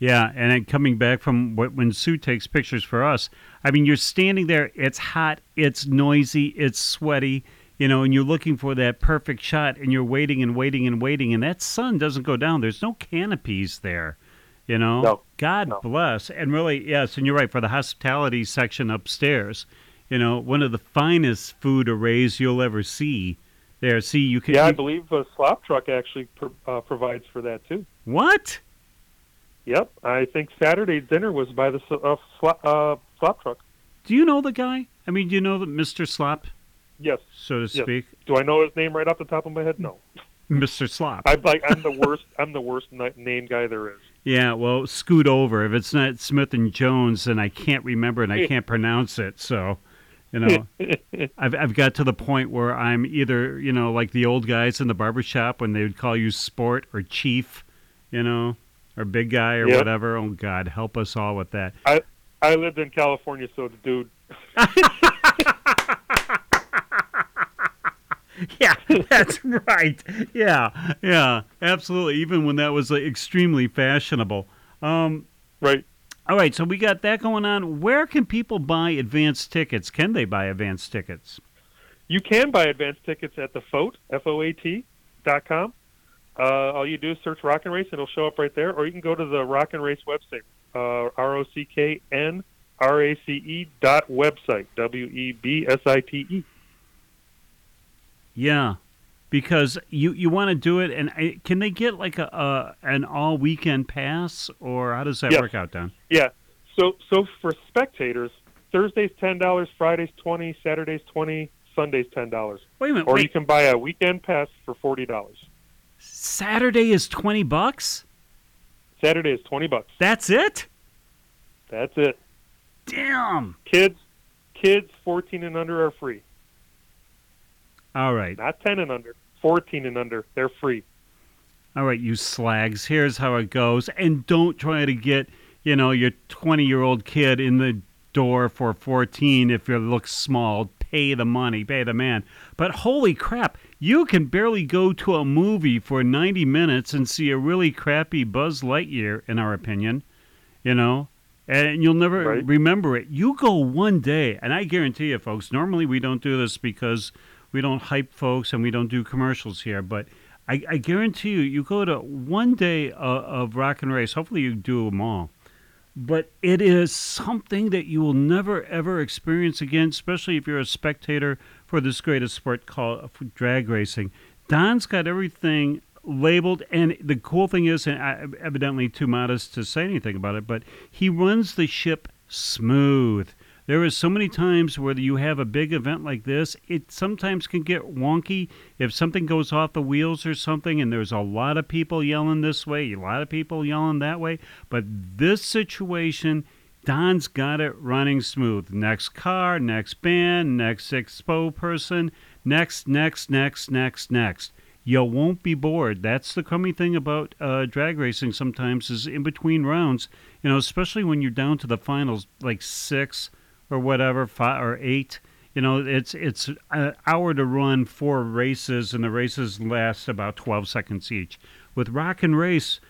[SPEAKER 3] Yeah, and then coming back from wh- when Sue takes pictures for us, I mean, you're standing there. It's hot. It's noisy. It's sweaty. You know, and you're looking for that perfect shot, and you're waiting and waiting and waiting, and that sun doesn't go down. There's no canopies there. You know,
[SPEAKER 4] No.
[SPEAKER 3] God
[SPEAKER 4] No.
[SPEAKER 3] bless. And really, yes, and you're right for the hospitality section upstairs. You know, one of the finest food arrays you'll ever see. There, see, you can.
[SPEAKER 4] Yeah, I believe a slop truck actually pro- uh, provides for that too.
[SPEAKER 3] what?
[SPEAKER 4] Yep, I think Saturday dinner was by the uh, slop, uh, slop truck.
[SPEAKER 3] Do you know the guy? I mean, do you know the Mr. Slop?
[SPEAKER 4] Yes.
[SPEAKER 3] so to
[SPEAKER 4] Yes.
[SPEAKER 3] speak.
[SPEAKER 4] Do I know his name right off the top of my head? No.
[SPEAKER 3] Mr. Slop.
[SPEAKER 4] I'm like I'm the worst. I'm the worst name guy there is.
[SPEAKER 3] yeah, well, scoot over. If it's not Smith and Jones, then I can't remember and I can't pronounce it. So, you know, I've I've got to the point where I'm either you know like the old guys in the barber shop when they would call you sport or chief, you know, or big guy or
[SPEAKER 4] Yep.
[SPEAKER 3] whatever. Oh God, help us all with that.
[SPEAKER 4] I I lived in California, so the dude,
[SPEAKER 3] yeah, that's right. Yeah, yeah, absolutely. Even when that was like, extremely fashionable. Um,
[SPEAKER 4] Right.
[SPEAKER 3] all right, so we got that going on. Where can people buy advance tickets? Can they buy advance tickets?
[SPEAKER 4] You can buy advance tickets at the FOAT, F-O-A-T, dot com. Uh, all you do is search Rock and Race, and it'll show up right there. Or you can go to the Rock and Race website, uh, R-O-C-K-N-R-A-C-E E dot website, W E B S I T E.
[SPEAKER 3] Yeah, because you you want to do it, and I, can they get like a, a an all weekend pass, or how does that
[SPEAKER 4] Yes.
[SPEAKER 3] work out, Don?
[SPEAKER 4] Yeah. So so for spectators, Thursday's ten dollars, Friday's twenty, Saturday's twenty, Sunday's ten dollars.
[SPEAKER 3] Wait a minute,
[SPEAKER 4] Or
[SPEAKER 3] wait,
[SPEAKER 4] you can buy a weekend pass for forty dollars.
[SPEAKER 3] Saturday is twenty bucks.
[SPEAKER 4] Saturday is twenty bucks.
[SPEAKER 3] That's it.
[SPEAKER 4] That's it.
[SPEAKER 3] Damn.
[SPEAKER 4] Kids kids fourteen and under are free.
[SPEAKER 3] All right.
[SPEAKER 4] Not ten and under. Fourteen and under. They're free.
[SPEAKER 3] All right, you slags. Here's how it goes. And don't try to get, you know, your 20 year old kid in the door for 14 if you look small. Pay the money, pay the man. But holy crap, you can barely go to a movie for 90 minutes and see a really crappy Buzz Lightyear, in our opinion, you know? And you'll never
[SPEAKER 4] Right.
[SPEAKER 3] remember it. You go one day, and I guarantee you, folks, normally we don't do this because we don't hype folks and we don't do commercials here, but I, I guarantee you, you go to one day uh, of rock and race. Hopefully, you do them all. But it is something that you will never ever experience again, especially if you're a spectator for this greatest sport called uh, drag racing. Don's got everything labeled, and the cool thing is, and I, evidently too modest to say anything about it, but he runs the ship smooth. There is so many times where you have a big event like this, it sometimes can get wonky if something goes off the wheels or something, and there's a lot of people yelling this way, a lot of people yelling that way. But this situation, Don's got it running smooth. Next car, next band, next expo person, next, next, next, next, next. You won't be bored. That's the crummy thing about uh, drag racing. Sometimes is in between rounds, you know, especially when you're down to the finals, like six or whatever, five or eight. You know, it's it's an hour to run four races, and the races last about twelve seconds each. With rock and race,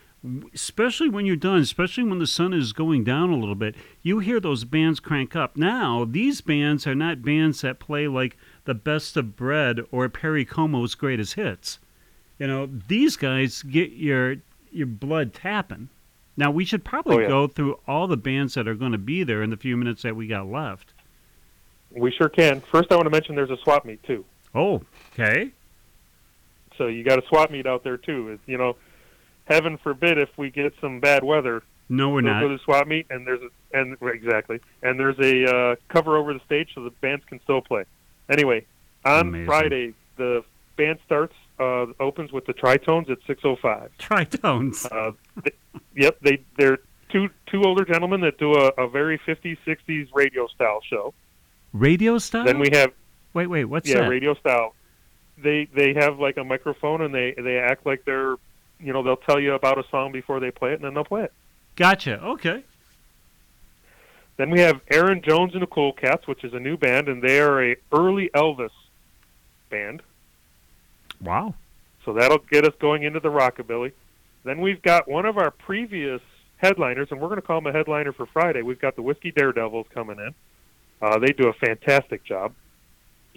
[SPEAKER 3] especially when you're done, especially when the sun is going down a little bit, you hear those bands crank up. Now, these bands are not bands that play like the best of bread or Perry Como's greatest hits. You know, these guys get your your blood tapping. Now, we should probably
[SPEAKER 4] Oh, yeah.
[SPEAKER 3] go through all the bands that are going to be there in the few minutes that we got left.
[SPEAKER 4] We sure can. First, I want to mention there's a swap meet too.
[SPEAKER 3] Oh, okay.
[SPEAKER 4] So you got a swap meet out there too. It's, you know, heaven forbid if we get some bad weather,
[SPEAKER 3] No, we're not.
[SPEAKER 4] go to the swap meet and there's a, and exactly and there's a uh, cover over the stage so the bands can still play. Anyway, on
[SPEAKER 3] Amazing.
[SPEAKER 4] Friday the band starts uh, opens with the Tritones at 6:05.
[SPEAKER 3] Tritones.
[SPEAKER 4] Uh, th- yep, they they're two two older gentlemen that do a, a very 50s 60s radio style show.
[SPEAKER 3] Radio style?
[SPEAKER 4] Then we have
[SPEAKER 3] wait, wait, what's
[SPEAKER 4] yeah
[SPEAKER 3] that?
[SPEAKER 4] radio style. They they have like a microphone and they they act like they're you know they'll tell you about a song before they play it and then they'll play it.
[SPEAKER 3] Gotcha. Okay.
[SPEAKER 4] Then we have Aaron Jones and the Cool Cats, which is a new band, and they are a early Elvis band.
[SPEAKER 3] Wow.
[SPEAKER 4] So that'll get us going into the rockabilly. Then we've got one of our previous headliners, and we're going to call them a headliner for Friday. We've got the Whiskey Daredevils coming in. Uh, they do a fantastic job.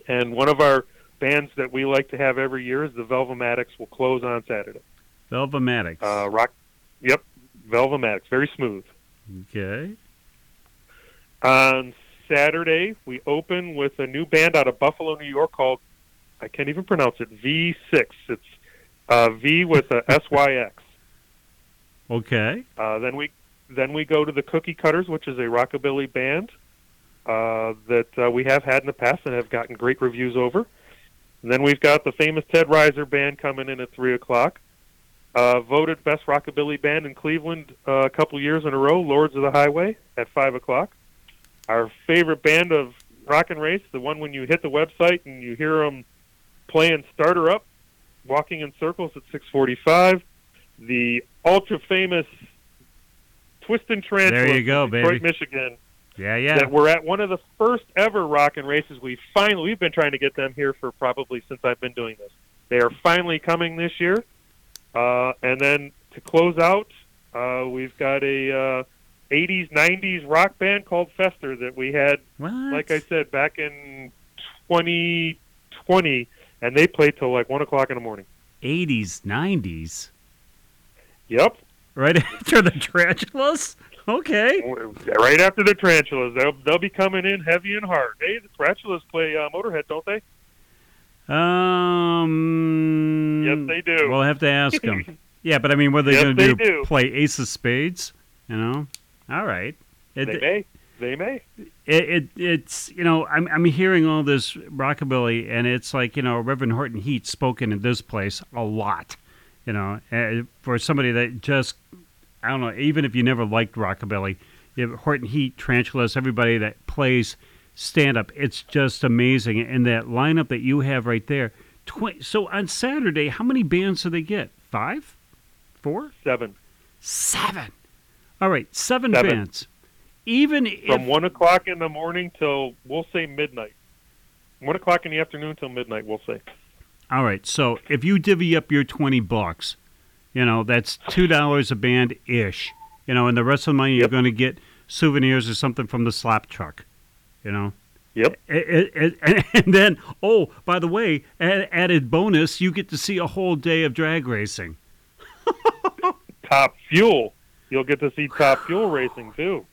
[SPEAKER 4] And one of our bands that we like to have every year is the Velvomatics. Will close on Saturday.
[SPEAKER 3] Velvomatics.
[SPEAKER 4] Uh, rock. Yep, Velvomatics. Very smooth.
[SPEAKER 3] okay.
[SPEAKER 4] On Saturday, we open with a new band out of Buffalo, New York called, I can't even pronounce it, V6. It's uh, V with a SYX.
[SPEAKER 3] Okay.
[SPEAKER 4] Uh, then we then we go to the Cookie Cutters, which is a rockabilly band uh, that uh, we have had in the past and have gotten great reviews over. And then we've got the famous Ted Reiser band coming in at three o'clock. Uh, voted best rockabilly band in Cleveland uh, a couple years in a row, Lords of the Highway at five o'clock. Our favorite band of rock and race, the one when you hit the website and you hear them playing "Starter Up," walking in circles at six forty-five. The ultra famous Twist and Tarantula
[SPEAKER 3] There you go,
[SPEAKER 4] Detroit,
[SPEAKER 3] baby.
[SPEAKER 4] Michigan
[SPEAKER 3] Yeah, yeah.
[SPEAKER 4] that we're at one of the first ever rockin' races. We finally we've been trying to get them here for probably since I've been doing this. They are finally coming this year, uh, and then to close out, uh, we've got a uh, 80s 90s rock band called Fester that we had,
[SPEAKER 3] what?
[SPEAKER 4] like I said, back in 2020, and they played till like one o'clock in the morning.
[SPEAKER 3] 80s, 90s.
[SPEAKER 4] Yep,
[SPEAKER 3] Right after the tarantulas? Okay.
[SPEAKER 4] right after the Tarantulas, they'll they'll be coming in heavy and hard. Hey, the Tarantulas play uh, Motorhead, don't they?
[SPEAKER 3] Um.
[SPEAKER 4] Yes, they do.
[SPEAKER 3] We'll have to ask them. yeah, but I mean, what are they
[SPEAKER 4] Yes,
[SPEAKER 3] going to do?
[SPEAKER 4] do.
[SPEAKER 3] Play Ace of Spades? You know? All right. It,
[SPEAKER 4] they may, they may.
[SPEAKER 3] it, it it's you know I'm I'm hearing all this rockabilly and it's like you know Reverend Horton Heat spoken in this place a lot, you know for somebody that just I don't know even if you never liked rockabilly, you have Horton Heat, Tarantulas, everybody that plays stand up, it's just amazing and that lineup that you have right there. Tw- so on Saturday, how many bands do they get? Five, four,
[SPEAKER 4] Seven
[SPEAKER 3] seven. All right, seven,
[SPEAKER 4] Seven.
[SPEAKER 3] bands. Even
[SPEAKER 4] from
[SPEAKER 3] if
[SPEAKER 4] one o'clock in the morning till we'll say midnight. One o'clock in the afternoon till midnight, we'll say.
[SPEAKER 3] All right. So if you divvy up your 20 bucks, you know, that's $2 a band ish. You know, and the rest of the money you're going to get souvenirs or something from the slap truck, you know.
[SPEAKER 4] Yep.
[SPEAKER 3] It, it, and then, oh, by the way, added bonus, you get to see a whole day of drag racing.
[SPEAKER 4] Top Fuel. You'll get to see Top Fuel racing too.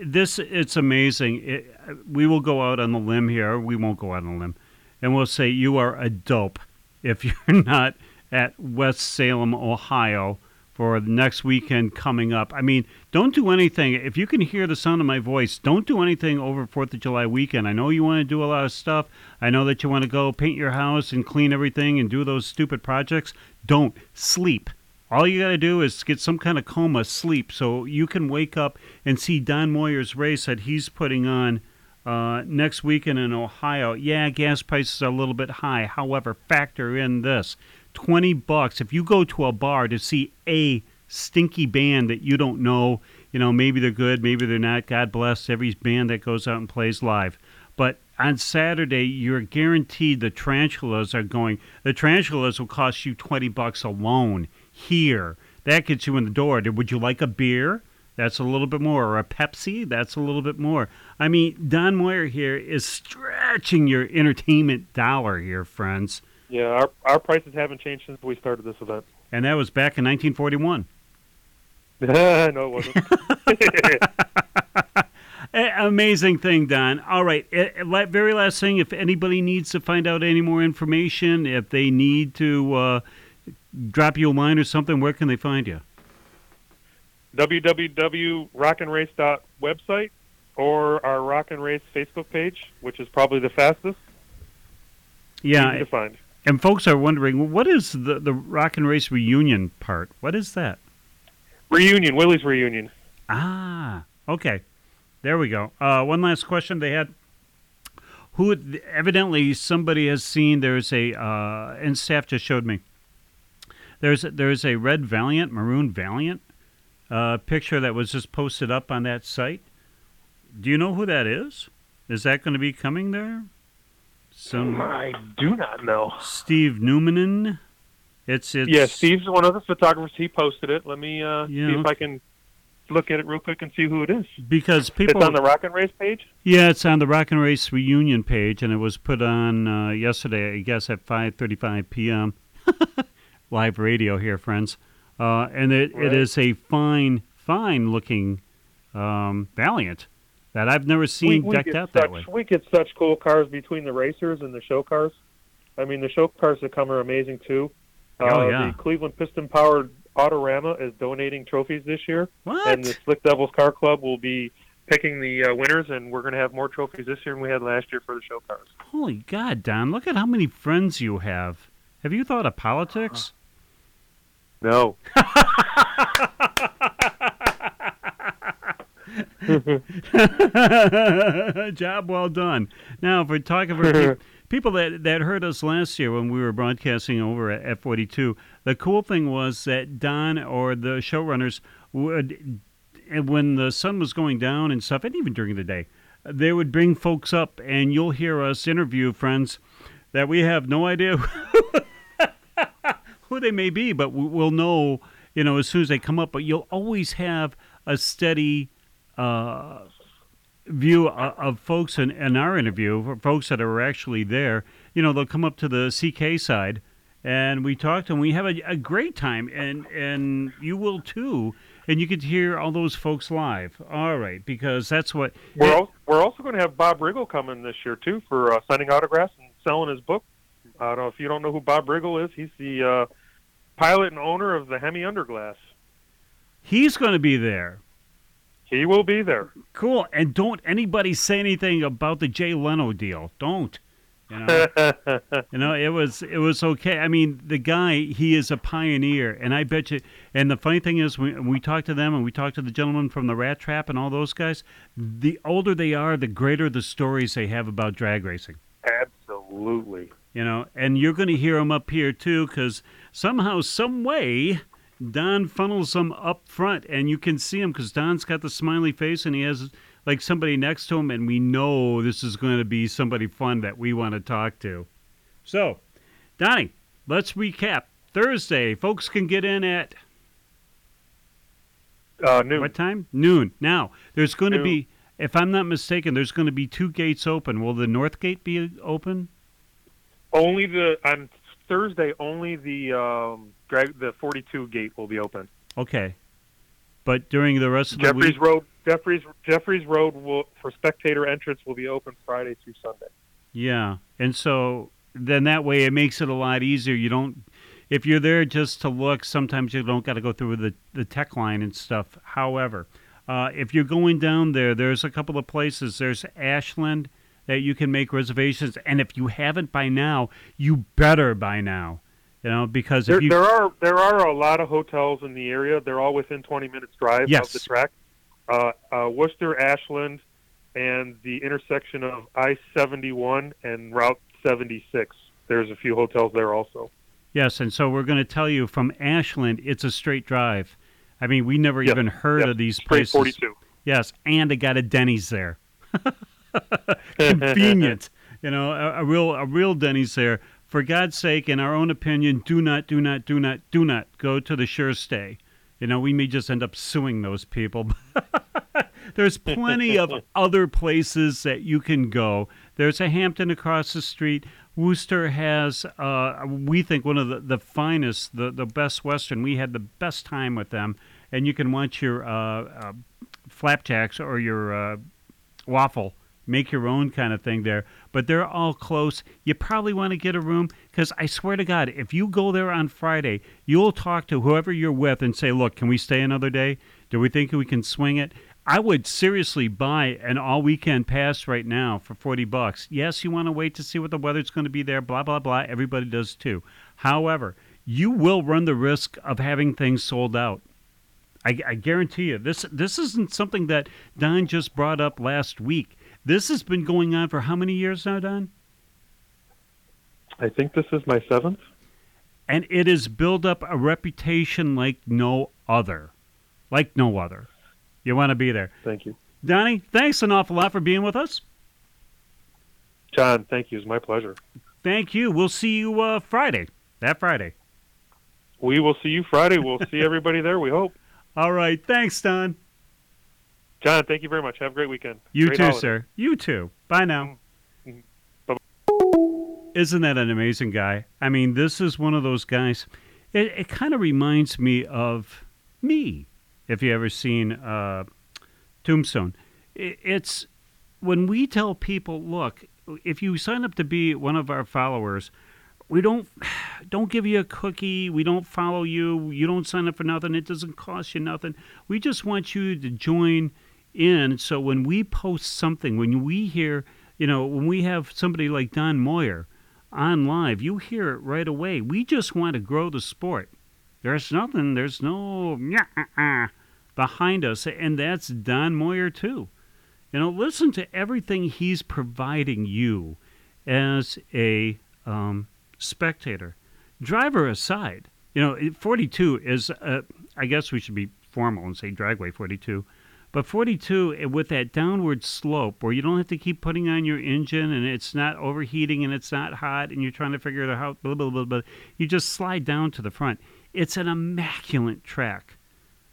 [SPEAKER 3] This, it's amazing. It, we will go out on the limb here. We won't go out on a limb. And we'll say you are a dope if you're not at West Salem, Ohio for the next weekend coming up. I mean, don't do anything. If you can hear the sound of my voice, don't do anything over 4th of July weekend. I know you want to do a lot of stuff. I know that you want to go paint your house and clean everything and do those stupid projects. Don't sleep. All you got to do is get some kind of coma, sleep, so you can wake up and see Don Moyer's race that he's putting on uh, next weekend in Ohio. Yeah, gas prices are a little bit high. However, factor in this 20 bucks. If you go to a bar to see a stinky band that you don't know, you know, maybe they're good, maybe they're not. God bless every band that goes out and plays live. But on Saturday, you're guaranteed the tarantulas are going. The tarantulas will cost you 20 bucks alone here. That gets you in the door. Would you like a beer? That's a little bit more. Or a Pepsi? That's a little bit more. I mean, Don Moyer here is stretching your entertainment dollar here, friends.
[SPEAKER 4] Yeah, our our prices haven't changed since we started this event.
[SPEAKER 3] And that was back in 1941.
[SPEAKER 4] no, it wasn't.
[SPEAKER 3] Amazing thing, Don. All right. Very last thing if anybody needs to find out any more information, if they need to uh, drop you a line or something, where can they find you?
[SPEAKER 4] www.rockandrace.website or our Rock and Race Facebook page, which is probably the fastest.
[SPEAKER 3] Yeah.
[SPEAKER 4] to find.
[SPEAKER 3] And folks are wondering, what is the, the Rock and Race reunion part? What is that?
[SPEAKER 4] Reunion, Willie's reunion.
[SPEAKER 3] Ah, okay. There we go. Uh, one last question they had. Who evidently somebody has seen? There's a uh, and staff just showed me. There's there's a red Valiant, maroon Valiant uh, picture that was just posted up on that site. Do you know who that is? Is that going to be coming there? Some
[SPEAKER 4] I do not know.
[SPEAKER 3] Steve Newmanen. It's it's
[SPEAKER 4] Yeah, Steve's one of the photographers. He posted it. Let me uh,
[SPEAKER 3] Yeah,
[SPEAKER 4] see if
[SPEAKER 3] okay.
[SPEAKER 4] I can look at it real quick and see who it is.
[SPEAKER 3] because people
[SPEAKER 4] it's on the Rock and Race page.
[SPEAKER 3] Yeah, it's on the Rock and Race reunion page, and it was put on uh, yesterday, I guess, at 5:35 p.m. Live radio here, friends, uh, and it,
[SPEAKER 4] Right.
[SPEAKER 3] it is a fine, fine-looking um, Valiant that I've never seen decked out
[SPEAKER 4] such,
[SPEAKER 3] that way.
[SPEAKER 4] We get such cool cars between the racers and the show cars. I mean, the show cars that come are amazing too.
[SPEAKER 3] Oh,
[SPEAKER 4] uh,
[SPEAKER 3] yeah.
[SPEAKER 4] The Cleveland Piston Powered Autorama is donating trophies this year,
[SPEAKER 3] What?
[SPEAKER 4] and the Slick Devils Car Club will be picking the uh, winners, and we're going to have more trophies this year than we had last year for the show cars.
[SPEAKER 3] Holy God, Don! Look at how many friends you have. Have you thought of politics?
[SPEAKER 4] No.
[SPEAKER 3] Job well done. Now, if we're talking for people that, that heard us last year when we were broadcasting over at F42, the cool thing was that Don or the showrunners would when the sun was going down and stuff, and even during the day, they would bring folks up, and you'll hear us interview friends that we have no idea who they may be, but we- we'll know, you know, as soon as they come up. But you'll always have a steady uh, view of, of folks in, in our interview, folks that are actually there. You know, they'll come up to the CK side, and we talk to them. We have a, a great time, and and you will too. And you to hear all those folks live. All right, because that's what
[SPEAKER 4] We're al- we're also going to have Bob Riggle coming this year too for uh, signing autographs and selling his book. I don't know if you don't know who Bob Riggle is. He's the uh, pilot and owner of the Hemi Underglass.
[SPEAKER 3] he's going to be there.
[SPEAKER 4] He will be there.
[SPEAKER 3] Cool. And don't anybody say anything about the Jay Leno deal. Don't. You know, you know, it was it was okay. I mean, the guy he is a pioneer, and I bet you. And the funny thing is, when we talk to them, and we talk to the gentleman from the Rat Trap and all those guys, the older they are, the greater the stories they have about drag racing.
[SPEAKER 4] Absolutely.
[SPEAKER 3] You know, and you're going to hear them up here too, because somehow, some way, Don funnels them up front, and you can see him because Don's got the smiley face, and he has like somebody next to him, and we know this is going to be somebody fun that we want to talk to. So, Donnie, let's recap. Thursday, folks can get in at
[SPEAKER 4] Uh, noon.
[SPEAKER 3] what time? Noon. Now, there's going to be, if I'm not mistaken, there's going to be two gates open. Will the north gate be open?
[SPEAKER 4] Only the on Thursday. Only the um, drag the 42 gate will be open.
[SPEAKER 3] Okay. But during the rest of the
[SPEAKER 4] Jeffries
[SPEAKER 3] week,
[SPEAKER 4] Road. Jeffrey's Jeffries Road will for spectator entrance will be open Friday through Sunday.
[SPEAKER 3] yeah. And so then that way it makes it a lot easier. You don't, if you're there just to look, sometimes you don't got to go through the, the tech line and stuff. However, uh, if you're going down there, there's a couple of places. There's Ashland that you can make reservations. And if you haven't by now, you better by now. You know, because
[SPEAKER 4] There,
[SPEAKER 3] if you.
[SPEAKER 4] there are there are a lot of hotels in the area. They're all within 20 minutes drive
[SPEAKER 3] Yes.
[SPEAKER 4] of the track. Uh, uh, Wooster, Ashland, and the intersection of I-71 and Route 76. There's a few hotels there also.
[SPEAKER 3] Yes, and so we're going to tell you from Ashland, it's a straight drive. I mean, we never
[SPEAKER 4] Yes,
[SPEAKER 3] even heard
[SPEAKER 4] yes,
[SPEAKER 3] of these
[SPEAKER 4] Straight
[SPEAKER 3] places.
[SPEAKER 4] 42.
[SPEAKER 3] Yes, and they got a Denny's there. Convenient, you know, a, a real a real Denny's there. For God's sake, in our own opinion, do not, do not, do not, do not go to the Sure Stay. You know, we may just end up suing those people. There's plenty of other places that you can go. There's a Hampton across the street. Wooster has, uh, we think, one of the, the finest, the, the best Western. We had the best time with them. And you can watch your uh, uh, flapjacks or your uh, waffle, make your own kind of thing there. But they're all close. You probably want to get a room because I swear to God, if you go there on Friday, you'll talk to whoever you're with and say, "Look, can we stay another day? Do we think we can swing it?" I would seriously buy an all weekend pass right now for 40 bucks. Yes, you want to wait to see what the weather's going to be there, blah, blah, blah. Everybody does too. However, you will run the risk of having things sold out. I, I guarantee you, this this isn't something that Don just brought up last week. This has been going on for how many years now, Don?
[SPEAKER 4] I think this is my seventh.
[SPEAKER 3] And it has built up a reputation like no other. Like no other. You want to be there.
[SPEAKER 4] Thank you.
[SPEAKER 3] Donnie, thanks an awful lot for being with us.
[SPEAKER 4] John, thank you. It's my pleasure.
[SPEAKER 3] Thank you. We'll see you uh, Friday. That Friday.
[SPEAKER 4] We will see you Friday. We'll see everybody there, we hope.
[SPEAKER 3] All right. Thanks, Don.
[SPEAKER 4] John, thank you very much. Have a great weekend.
[SPEAKER 3] You
[SPEAKER 4] Great
[SPEAKER 3] too,
[SPEAKER 4] holiday.
[SPEAKER 3] sir. You too. Bye now.
[SPEAKER 4] Mhm. Bye-bye.
[SPEAKER 3] Isn't that an amazing guy? I mean, this is one of those guys. It, it kind of reminds me of me, if you ever seen uh, Tombstone. It, it's when we tell people, look, if you sign up to be one of our followers, we don't don't give you a cookie. We don't follow you. You don't sign up for nothing. It doesn't cost you nothing. We just want you to join in. So when we post something, when we hear, you know, when we have somebody like Don Moyer on live, you hear it right away. We just want to grow the sport. There's nothing. There's no behind us, and that's Don Moyer too. You know, listen to everything he's providing you as a um, spectator. Driver aside, you know, 42 is, uh, I guess we should be formal and say Dragway 42. But 42 eh, with that downward slope where you don't have to keep putting on your engine and it's not overheating and it's not hot and you're trying to figure it out blah blah blah blah. You just slide down to the front. It's an immaculate track.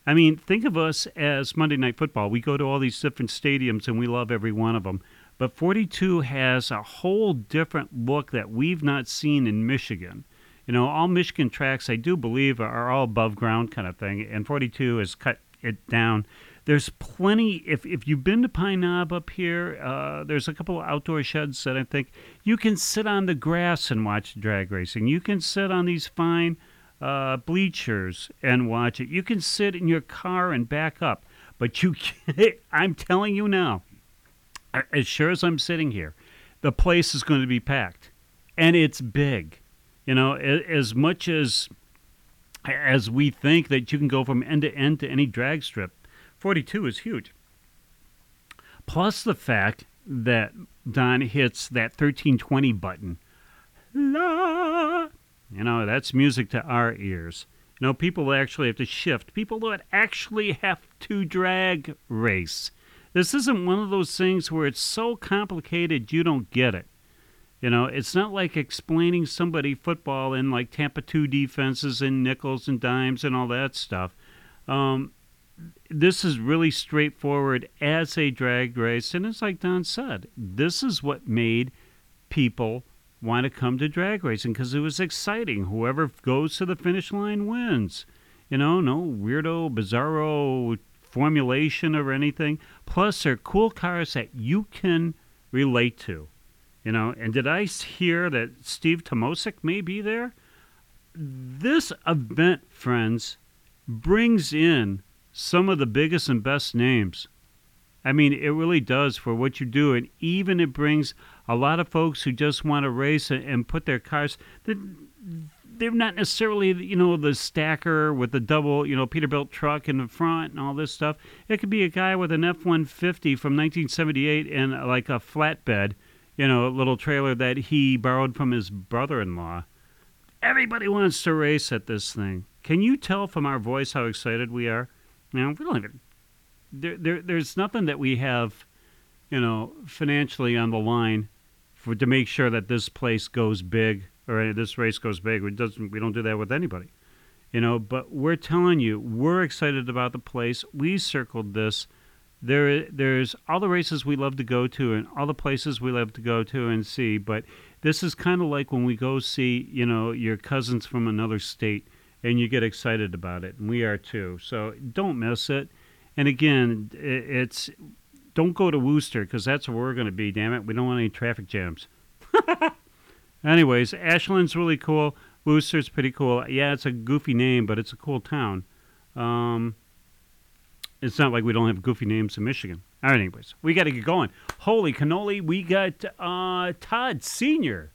[SPEAKER 3] I mean, think of us as Monday Night Football. We go to all these different stadiums and we love every one of them. But 42 has a whole different look that we've not seen in Michigan. You know, all Michigan tracks, I do believe, are all above ground kind of thing, and 42 has cut it down. There's plenty. If if you've been to Pine Knob up here, uh, there's a couple of outdoor sheds that I think you can sit on the grass and watch drag racing. You can sit on these fine uh, bleachers and watch it. You can sit in your car and back up, but you. I'm telling you now, as sure as I'm sitting here, the place is going to be packed, and it's big. You know, as much as as we think that you can go from end to end to any drag strip 42 is huge. Plus the fact that Don hits that 1320 button. La! You know, that's music to our ears. You know, people actually have to shift. People that actually have to drag race. This isn't one of those things where it's so complicated you don't get it. You know, it's not like explaining somebody football in like Tampa 2 defenses and nickels and dimes and all that stuff. Um, this is really straightforward as a drag race. And it's like Don said, this is what made people want to come to drag racing because it was exciting. Whoever goes to the finish line wins. You know, no weirdo, bizarro formulation or anything. Plus, they're cool cars that you can relate to. You know, and did I hear that Steve Tomosic may be there? This event, friends, brings in some of the biggest and best names. I mean, it really does for what you do, and even it brings a lot of folks who just want to race and put their cars. They're not necessarily, you know, the stacker with the double, you know, Peterbilt truck in the front and all this stuff. It could be a guy with an F-150 from 1978 and uh, like a flatbed, you know, a little trailer that he borrowed from his brother-in-law. Everybody wants to race at this thing. Can you tell from our voice how excited we are? You know, we don't even. There, there, there's nothing that we have, you know, financially on the line for to make sure that this place goes big or this race goes big. We doesn't. We don't do that with anybody, you know. But we're telling you, we're excited about the place. We circled this. There, there's all the races we love to go to and all the places we love to go to and see. But this is kind of like when we go see, you know, your cousins from another state and you get excited about it, and we are too. So don't miss it. And again, it's don't go to Wooster because that's where we're going to be. Damn it, we don't want any traffic jams. Anyways, Ashland's really cool. Wooster's pretty cool. Yeah, it's a goofy name, but it's a cool town. Um, it's not like we don't have goofy names in Michigan. All right, anyways, we got to get going. Holy cannoli, we got uh, Todd Senior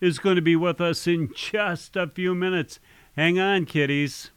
[SPEAKER 3] is going to be with us in just a few minutes. Hang on, kiddies.